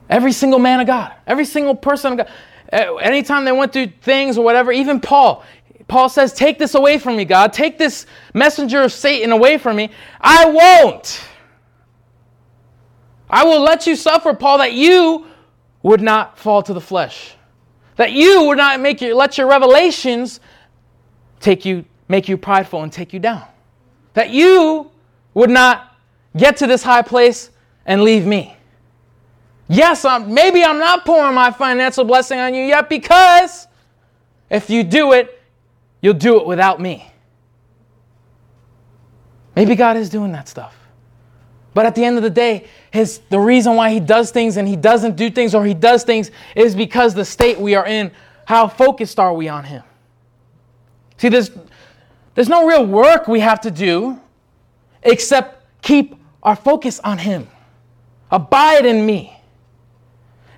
every single man of god every single person of god eh, anytime they went through things or whatever even paul paul says take this away from me god take this messenger of satan away from me i won't i will let you suffer paul that you would not fall to the flesh that you would not make your, let your revelations take you, make you prideful and take you down. That you would not get to this high place and leave me. Yes, I'm, maybe I'm not pouring my financial blessing on you yet because if you do it, you'll do it without me. Maybe God is doing that stuff. But at the end of the day, his, the reason why he does things and he doesn't do things or he does things is because the state we are in, how focused are we on him? See, there's, there's no real work we have to do except keep our focus on him. Abide in me.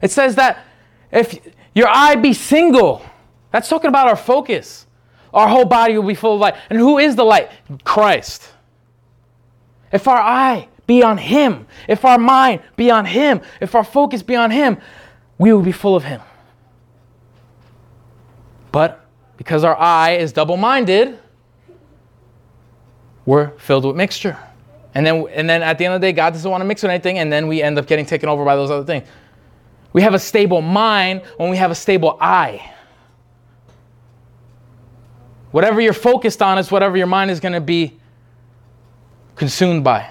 It says that if your eye be single, that's talking about our focus. Our whole body will be full of light. And who is the light? Christ. If our eye be on Him, if our mind be on Him, if our focus be on Him, we will be full of Him. But because our eye is double minded, we're filled with mixture. And then, and then at the end of the day, God doesn't want to mix with anything, and then we end up getting taken over by those other things. We have a stable mind when we have a stable eye. Whatever you're focused on is whatever your mind is going to be consumed by.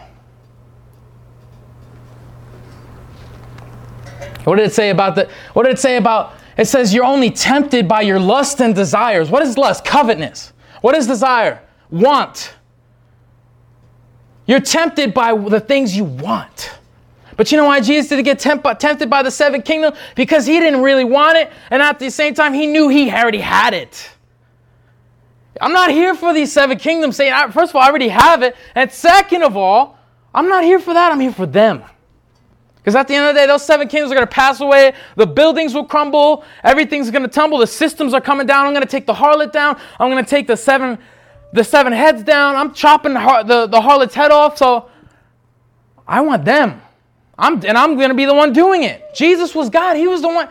What did it say about the what did it say about it says you're only tempted by your lust and desires. What is lust? Covetousness. What is desire? Want. You're tempted by the things you want. But you know why Jesus didn't get temp- tempted by the seven kingdom? Because he didn't really want it, and at the same time, he knew he already had it. I'm not here for these seven kingdoms saying, first of all, I already have it. And second of all, I'm not here for that, I'm here for them. Because at the end of the day, those seven kingdoms are going to pass away. The buildings will crumble. Everything's going to tumble. The systems are coming down. I'm going to take the harlot down. I'm going to take the seven, the seven heads down. I'm chopping the, har- the, the harlot's head off. So I want them. I'm, and I'm going to be the one doing it. Jesus was God. He was the one.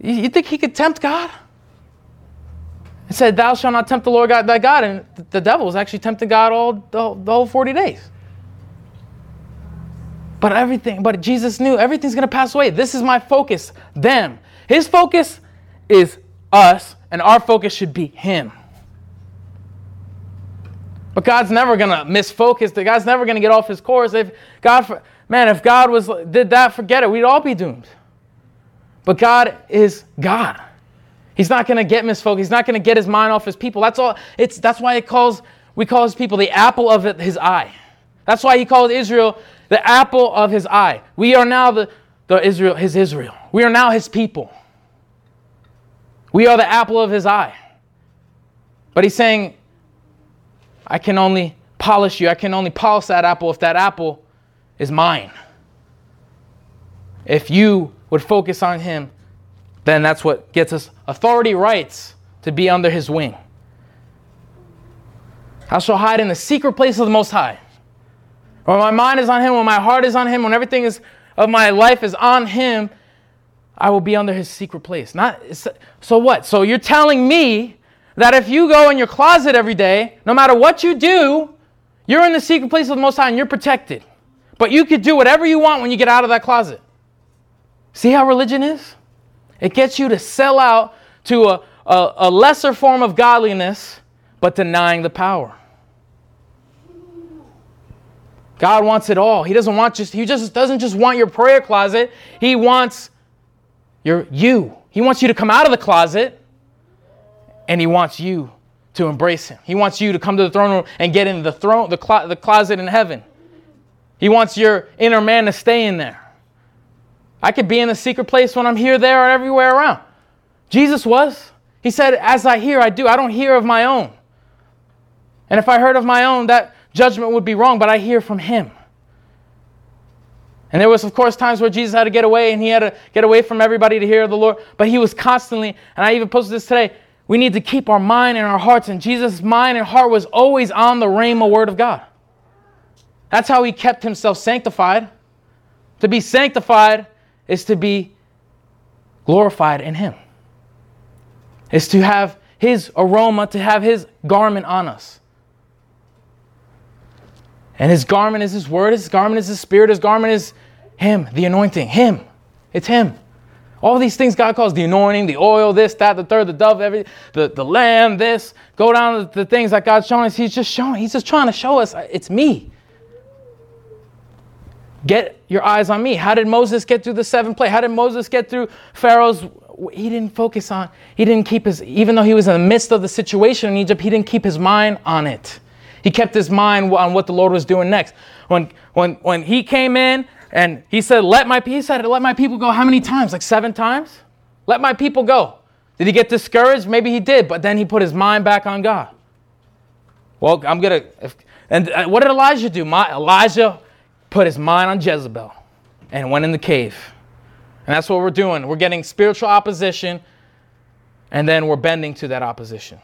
You, you think he could tempt God? It said, Thou shalt not tempt the Lord God, thy God. And the devil was actually tempting God all the, the whole 40 days. But everything, but Jesus knew everything's gonna pass away. This is my focus, them. His focus is us, and our focus should be Him. But God's never gonna misfocus. The God's never gonna get off His course. If God, man, if God was did that, forget it. We'd all be doomed. But God is God. He's not gonna get misfocused. He's not gonna get His mind off His people. That's all. It's that's why it calls we call His people the apple of His eye. That's why He called Israel the apple of his eye. We are now the, the Israel, his Israel. We are now his people. We are the apple of his eye. But he's saying, I can only polish you. I can only polish that apple if that apple is mine. If you would focus on him, then that's what gets us authority rights. to be under his wing. I shall hide in the secret place of the Most High. When my mind is on him, when my heart is on him, when everything is of my life is on him, I will be under his secret place. Not so what? So you're telling me that if you go in your closet every day, no matter what you do, you're in the secret place of the Most High and you're protected. But you could do whatever you want when you get out of that closet. See how religion is? It gets you to sell out to a, a, a lesser form of godliness, but denying the power. God wants it all. He doesn't want just he just doesn't just want your prayer closet. He wants your you. He wants you to come out of the closet and he wants you to embrace him. He wants you to come to the throne room and get in the throne the, clo- the closet in heaven. He wants your inner man to stay in there. I could be in the secret place when I'm here, there, or everywhere around. Jesus was. He said, As I hear, I do. I don't hear of my own. And if I heard of my own, that judgment would be wrong, but I hear from him. And there was, of course, times where Jesus had to get away and he had to get away from everybody to hear the Lord. But he was constantly, and I even posted this today, we need to keep our mind and our hearts. And Jesus' mind and heart was always on the Rhema word of God. That's how he kept himself sanctified. To be sanctified is to be glorified in him. Is to have his aroma, to have his garment on us. And his garment is his word, his garment is his spirit, his garment is him, the anointing, him. It's him. All these things God calls the anointing, the oil, this, that, the third, the dove, every, the, the lamb, this. Go down to the things that God's showing us. He's just showing, he's just trying to show us uh, it's me. Get your eyes on me. How did Moses get through the seven plague? How did Moses get through Pharaoh's? He didn't focus on, he didn't keep his, even though he was in the midst of the situation in Egypt, he didn't keep his mind on it. He kept his mind on what the Lord was doing next. When, when, when he came in and he said, let my, he said, let my people go how many times? Like seven times? Let my people go. Did he get discouraged? Maybe he did, but then he put his mind back on God. Well, I'm going to, and uh, what did Elijah do? My, Elijah put his mind on Jezebel and went in the cave. And that's what we're doing. We're getting spiritual opposition, and then we're bending to that opposition.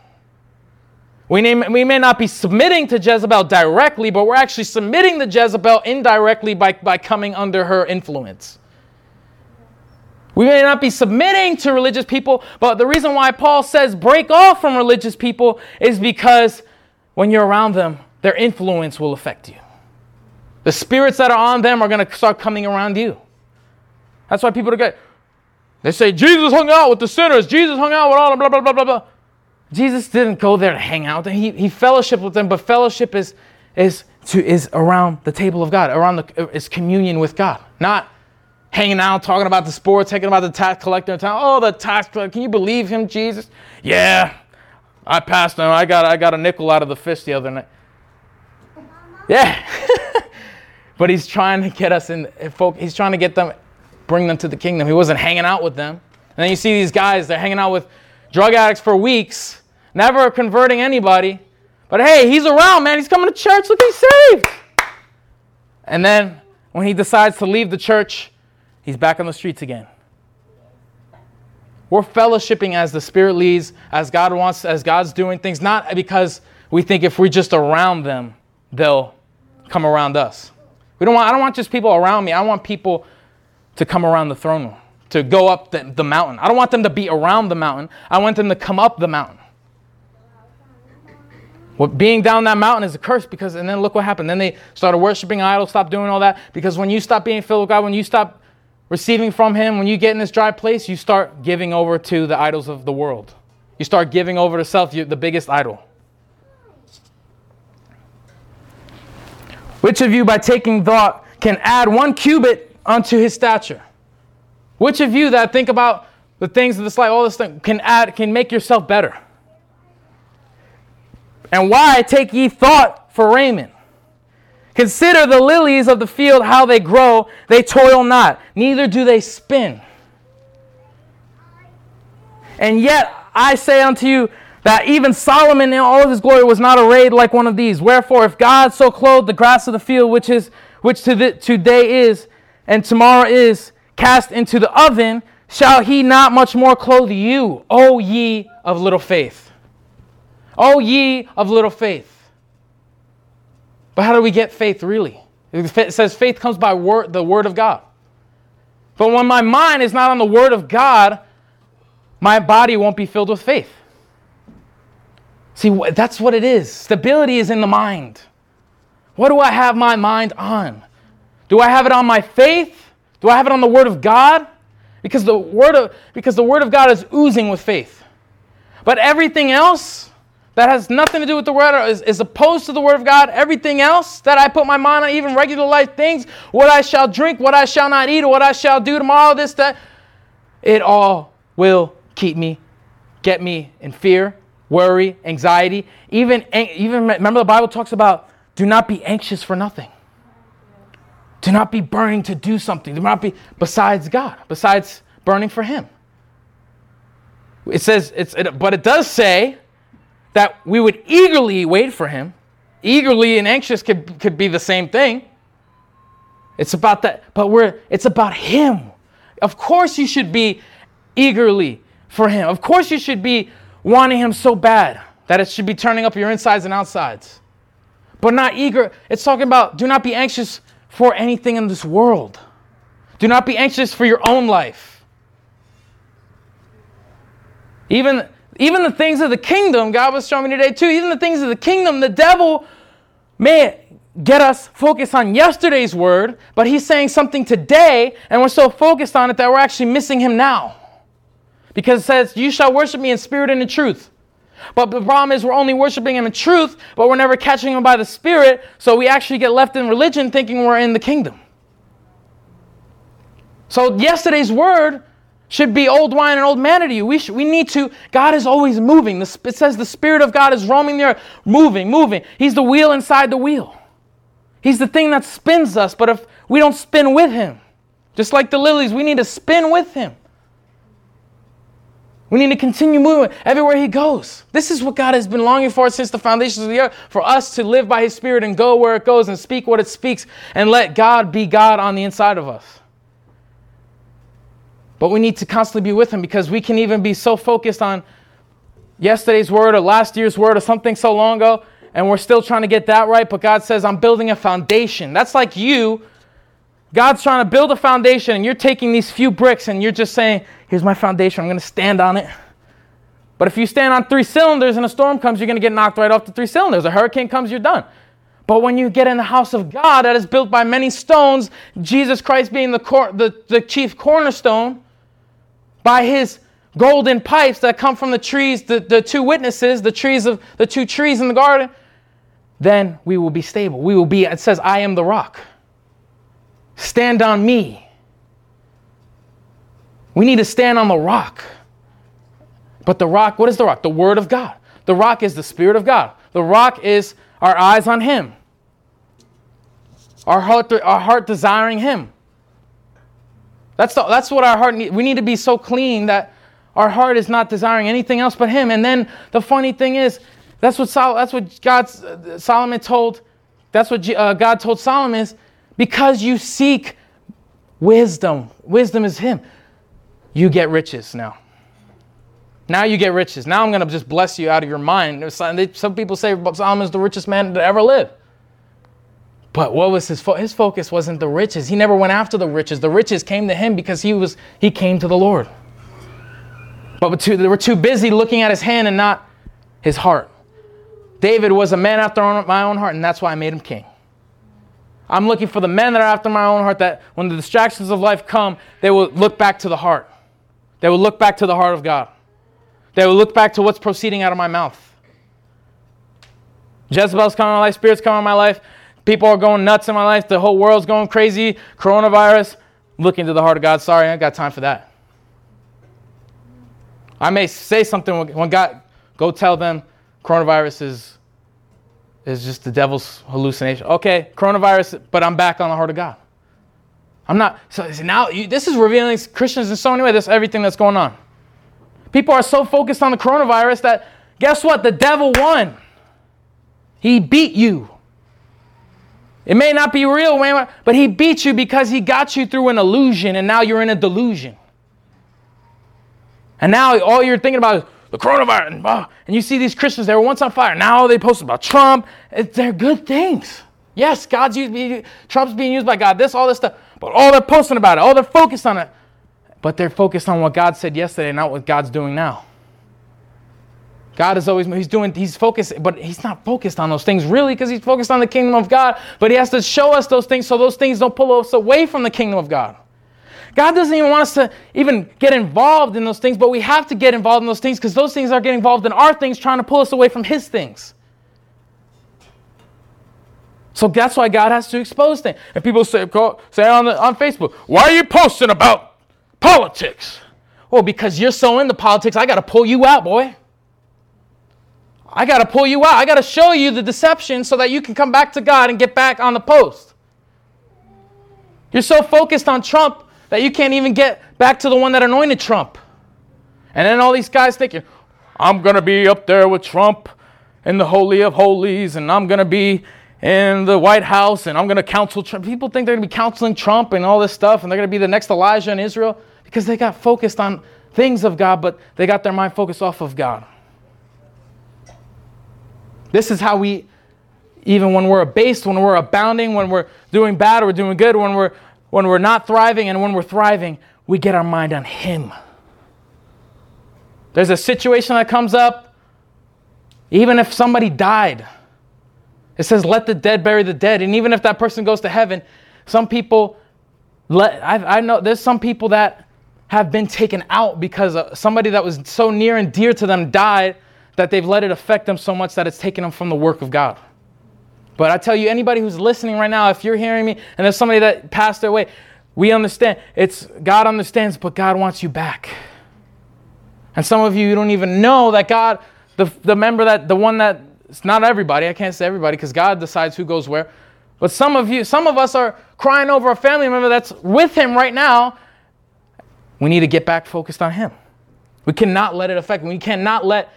We, name, we may not be submitting to Jezebel directly, but we're actually submitting to Jezebel indirectly by, by coming under her influence. We may not be submitting to religious people, but the reason why Paul says break off from religious people is because when you're around them, their influence will affect you. The spirits that are on them are going to start coming around you. That's why people are good. They say Jesus hung out with the sinners. Jesus hung out with all the blah blah blah blah blah. Jesus didn't go there to hang out. He, he fellowship with them, but fellowship is is to is around the table of God, around the is communion with God, not hanging out, talking about the sports, talking about the tax collector. Oh, the tax collector! Can you believe him, Jesus? Yeah, I passed him. I got I got a nickel out of the fist the other night. Yeah. but he's trying to get us in he's trying to get them bring them to the kingdom. He wasn't hanging out with them. And then you see these guys they're hanging out with drug addicts for weeks never converting anybody. But hey he's around man. He's coming to church. Look he's saved. And then when he decides to leave the church he's back on the streets again. We're fellowshipping as the spirit leads as god wants as god's doing things not because we think if we're just around them they'll come around us we don't want, I don't want just people around me. I want people to come around the throne room, to go up the, the mountain. I don't want them to be around the mountain. I want them to come up the mountain. Well, being down that mountain is a curse because, and then look what happened. Then they started worshiping idols, stopped doing all that. Because when you stop being filled with God, when you stop receiving from Him, when you get in this dry place, you start giving over to the idols of the world. You start giving over to self, the biggest idol. Which of you, by taking thought, can add one cubit unto his stature? Which of you that think about the things of this life, all this thing, can add, can make yourself better? And why take ye thought for raiment? Consider the lilies of the field, how they grow. They toil not, neither do they spin. And yet I say unto you that even Solomon in all of his glory was not arrayed like one of these. Wherefore, if God so clothed the grass of the field, which is which to the, today is and tomorrow is cast into the oven, shall he not much more clothe you, O ye of little faith? O ye of little faith. But how do we get faith really? It says faith comes by word, the word of God. But when my mind is not on the word of God, my body won't be filled with faith. See, that's what it is. Stability is in the mind. What do I have my mind on? Do I have it on my faith? Do I have it on the word of God? Because the word of, because the word of God is oozing with faith. But everything else that has nothing to do with the word is, is opposed to the word of God. Everything else that I put my mind on, even regular life things, what I shall drink, what I shall not eat, what I shall do tomorrow, this, that, it all will keep me, get me in fear, worry, anxiety. Even, even remember the Bible talks about do not be anxious for nothing. Do not be burning to do something. Do not be besides God, besides burning for Him. It says, it's, it, but it does say that we would eagerly wait for Him. Eagerly and anxious could, could be the same thing. It's about that, but we're, it's about Him. Of course, you should be eagerly for Him. Of course, you should be wanting Him so bad that it should be turning up your insides and outsides. But not eager. It's talking about do not be anxious for anything in this world. Do not be anxious for your own life. Even, even the things of the kingdom, God was showing me today too, even the things of the kingdom, the devil may get us focused on yesterday's word, but he's saying something today, and we're so focused on it that we're actually missing him now. Because it says, You shall worship me in spirit and in truth. But the problem is, we're only worshiping him in truth, but we're never catching him by the spirit, so we actually get left in religion thinking we're in the kingdom. So, yesterday's word should be old wine and old manna to you. We, should, we need to, God is always moving. The, it says the Spirit of God is roaming there, moving, moving. He's the wheel inside the wheel. He's the thing that spins us, but if we don't spin with Him, just like the lilies, we need to spin with Him. We need to continue moving everywhere He goes. This is what God has been longing for since the foundations of the earth for us to live by His Spirit and go where it goes and speak what it speaks and let God be God on the inside of us. But we need to constantly be with Him because we can even be so focused on yesterday's word or last year's word or something so long ago and we're still trying to get that right, but God says, I'm building a foundation. That's like you. God's trying to build a foundation, and you're taking these few bricks and you're just saying, Here's my foundation. I'm going to stand on it. But if you stand on three cylinders and a storm comes, you're going to get knocked right off the three cylinders. A hurricane comes, you're done. But when you get in the house of God that is built by many stones, Jesus Christ being the, cor- the, the chief cornerstone, by his golden pipes that come from the trees, the, the two witnesses, the trees of the two trees in the garden, then we will be stable. We will be, it says, I am the rock. Stand on me. We need to stand on the rock. But the rock, what is the rock? The Word of God. The rock is the Spirit of God. The rock is our eyes on Him, our heart, our heart desiring Him. That's, the, that's what our heart. We need to be so clean that our heart is not desiring anything else but Him. And then the funny thing is, that's what, Sol- that's what God, uh, Solomon told, that's what uh, God told Solomon is because you seek wisdom, wisdom is Him, you get riches now. Now you get riches. Now I'm going to just bless you out of your mind. Some people say Solomon is the richest man to ever live. But what was his fo- his focus wasn't the riches. He never went after the riches. The riches came to him because he was he came to the Lord. But they were too busy looking at his hand and not his heart. David was a man after my own heart, and that's why I made him king. I'm looking for the men that are after my own heart that when the distractions of life come, they will look back to the heart. They will look back to the heart of God. They will look back to what's proceeding out of my mouth. Jezebel's coming in my life, spirits coming in my life, people are going nuts in my life, the whole world's going crazy, coronavirus. Look into the heart of God. Sorry, I ain't got time for that. I may say something when God, go tell them coronavirus is, is just the devil's hallucination. Okay, coronavirus, but I'm back on the heart of God. I'm not, so now you, this is revealing Christians in so many ways, this everything that's going on. People are so focused on the coronavirus that guess what? The devil won. He beat you. It may not be real, but he beat you because he got you through an illusion and now you're in a delusion. And now all you're thinking about is the coronavirus. And, and you see these Christians, they were once on fire. Now they post about Trump. It, they're good things. Yes, God's used, Trump's being used by God, this, all this stuff. But all they're posting about it, all they're focused on it. But they're focused on what God said yesterday, not what God's doing now. God is always, he's doing, he's focused, but he's not focused on those things really because he's focused on the kingdom of God. But he has to show us those things so those things don't pull us away from the kingdom of God. God doesn't even want us to even get involved in those things, but we have to get involved in those things because those things are getting involved in our things, trying to pull us away from His things. So that's why God has to expose things. And people say, say on, the, on Facebook, why are you posting about politics? Well, because you're so into politics, I got to pull you out, boy. I got to pull you out. I got to show you the deception so that you can come back to God and get back on the post. You're so focused on Trump that you can't even get back to the one that anointed Trump. And then all these guys thinking, I'm going to be up there with Trump in the Holy of Holies, and I'm going to be in the White House, and I'm going to counsel Trump. People think they're going to be counseling Trump and all this stuff, and they're going to be the next Elijah in Israel because they got focused on things of God, but they got their mind focused off of God. This is how we, even when we're abased, when we're abounding, when we're doing bad we're doing good, when we're when we're not thriving and when we're thriving, we get our mind on Him. There's a situation that comes up, even if somebody died, it says, let the dead bury the dead. And even if that person goes to heaven, some people, let, I, I know there's some people that have been taken out because uh, somebody that was so near and dear to them died that they've let it affect them so much that it's taken them from the work of God. But I tell you, anybody who's listening right now, if you're hearing me and there's somebody that passed their way, we understand. It's God understands, but God wants you back. And some of you, you don't even know that God, the, the member that, the one that, it's not everybody, I can't say everybody because God decides who goes where. But some of you, some of us are crying over a family member that's with him right now. We need to get back focused on him. We cannot let it affect. We cannot let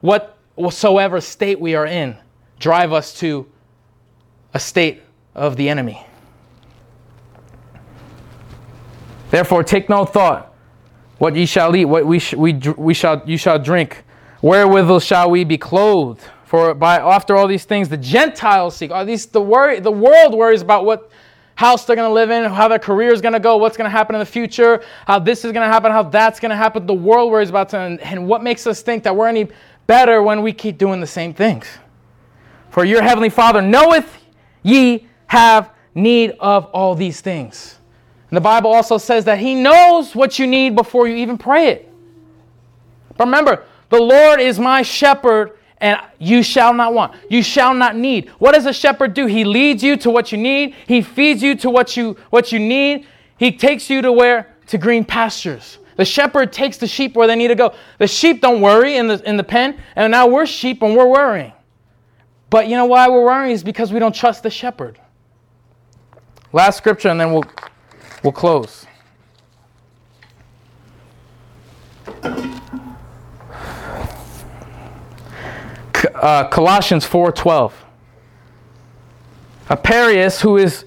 whatsoever state we are in drive us to a state of the enemy. Therefore, take no thought what ye shall eat, what we, sh- we, we shall, you shall drink, wherewithal shall we be clothed. For by after all these things the Gentiles seek. Are these the worry? The world worries about what house they're going to live in, how their career is going to go, what's going to happen in the future, how this is going to happen, how that's going to happen. The world worries about it, and, and what makes us think that we're any better when we keep doing the same things. For your heavenly Father knoweth ye have need of all these things. And the Bible also says that He knows what you need before you even pray it. But remember, the Lord is my shepherd, and you shall not want. You shall not need. What does a shepherd do? He leads you to what you need. He feeds you to what you what you need. He takes you to where to green pastures. The shepherd takes the sheep where they need to go. The sheep don't worry in the in the pen, and now we're sheep and we're worrying. But you know why we're worrying is because we don't trust the shepherd. Last scripture, and then we'll, we'll close. Uh, Colossians 4:12. Epaphras, who is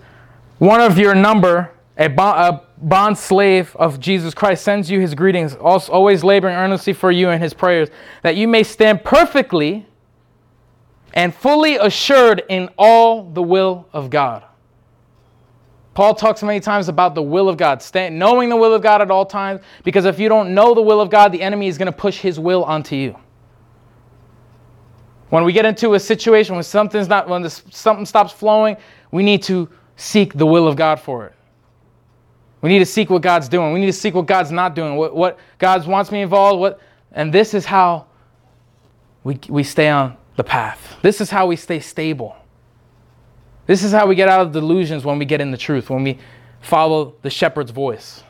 one of your number, a, a bond slave of Jesus Christ, sends you his greetings, also always laboring earnestly for you in his prayers, that you may stand perfectly and fully assured in all the will of God. Paul talks many times about the will of God, knowing the will of God at all times, because if you don't know the will of God, the enemy is going to push his will onto you. When we get into a situation when something's not, when this, something stops flowing, we need to seek the will of God for it. We need to seek what God's doing. We need to seek what God's not doing, what, what God wants me involved, what, and this is how we, we stay on the path. This is how we stay stable. This is how we get out of delusions when we get in the truth, when we follow the shepherd's voice.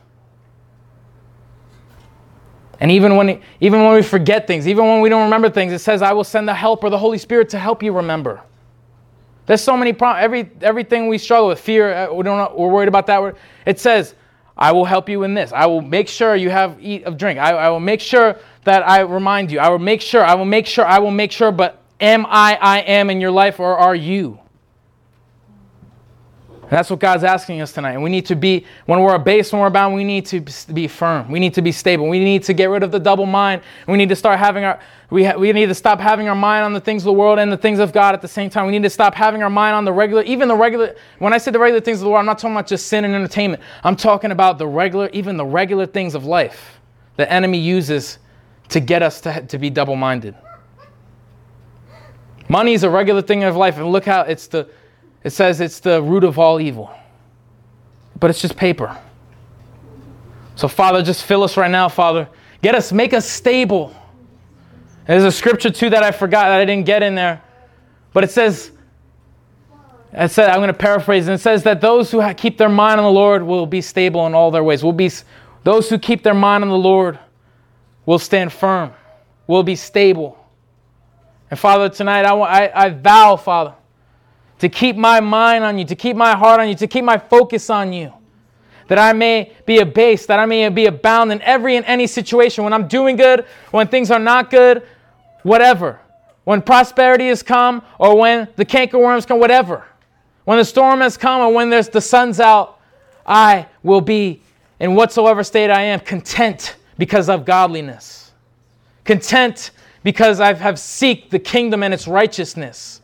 And even when, even when we forget things, even when we don't remember things, it says, I will send the helper, the Holy Spirit, to help you remember. There's so many problems. Every, everything we struggle with, fear, uh, we don't we're worried about that. It says, I will help you in this. I will make sure you have eat of drink. I, I will make sure that I remind you. I will make sure, I will make sure, I will make sure, but Am I I am in your life or are you? And that's what God's asking us tonight. And we need to be, when we're abased, when we're bound, we need to be firm. We need to be stable. We need to get rid of the double mind. We need to start having our, we, ha- we need to stop having our mind on the things of the world and the things of God at the same time. We need to stop having our mind on the regular, even the regular, when I say the regular things of the world, I'm not talking about just sin and entertainment. I'm talking about the regular, even the regular things of life the enemy uses to get us to, to be double minded. Money is a regular thing of life, and look how it's the, it says it's the root of all evil. But it's just paper. So, Father, just fill us right now, Father. Get us, make us stable. There's a scripture too that I forgot that I didn't get in there. But it says, it said, I'm going to paraphrase, and it says that those who keep their mind on the Lord will be stable in all their ways. Will be those who keep their mind on the Lord will stand firm, will be stable. And Father, tonight I, I, I vow, Father, to keep my mind on you, to keep my heart on you, to keep my focus on you. That I may be abased, that I may be abound in every and any situation. When I'm doing good, when things are not good, whatever. When prosperity has come, or when the cankerworms come, whatever. When the storm has come, or when there's the sun's out, I will be in whatsoever state I am content because of godliness. Content because I have seek the kingdom and its righteousness.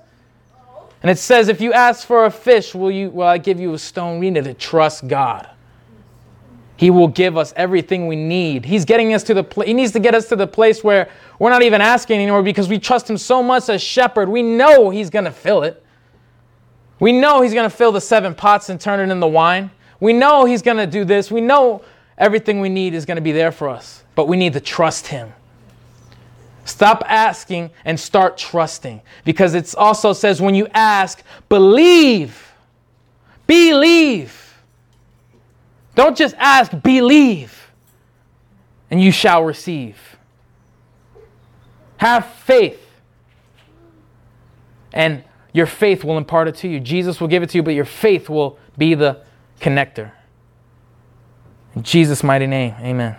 And it says, if you ask for a fish, will, you, will I give you a stone? We need to trust God. He will give us everything we need. He's getting us to the pl- He needs to get us to the place where we're not even asking anymore because we trust Him so much as shepherd. We know He's going to fill it. We know He's going to fill the seven pots and turn it into wine. We know He's going to do this. We know everything we need is going to be there for us, but we need to trust Him. Stop asking and start trusting because it also says when you ask, believe. Believe. Don't just ask, believe, and you shall receive. Have faith, and your faith will impart it to you. Jesus will give it to you, but your faith will be the connector. In Jesus' mighty name, amen.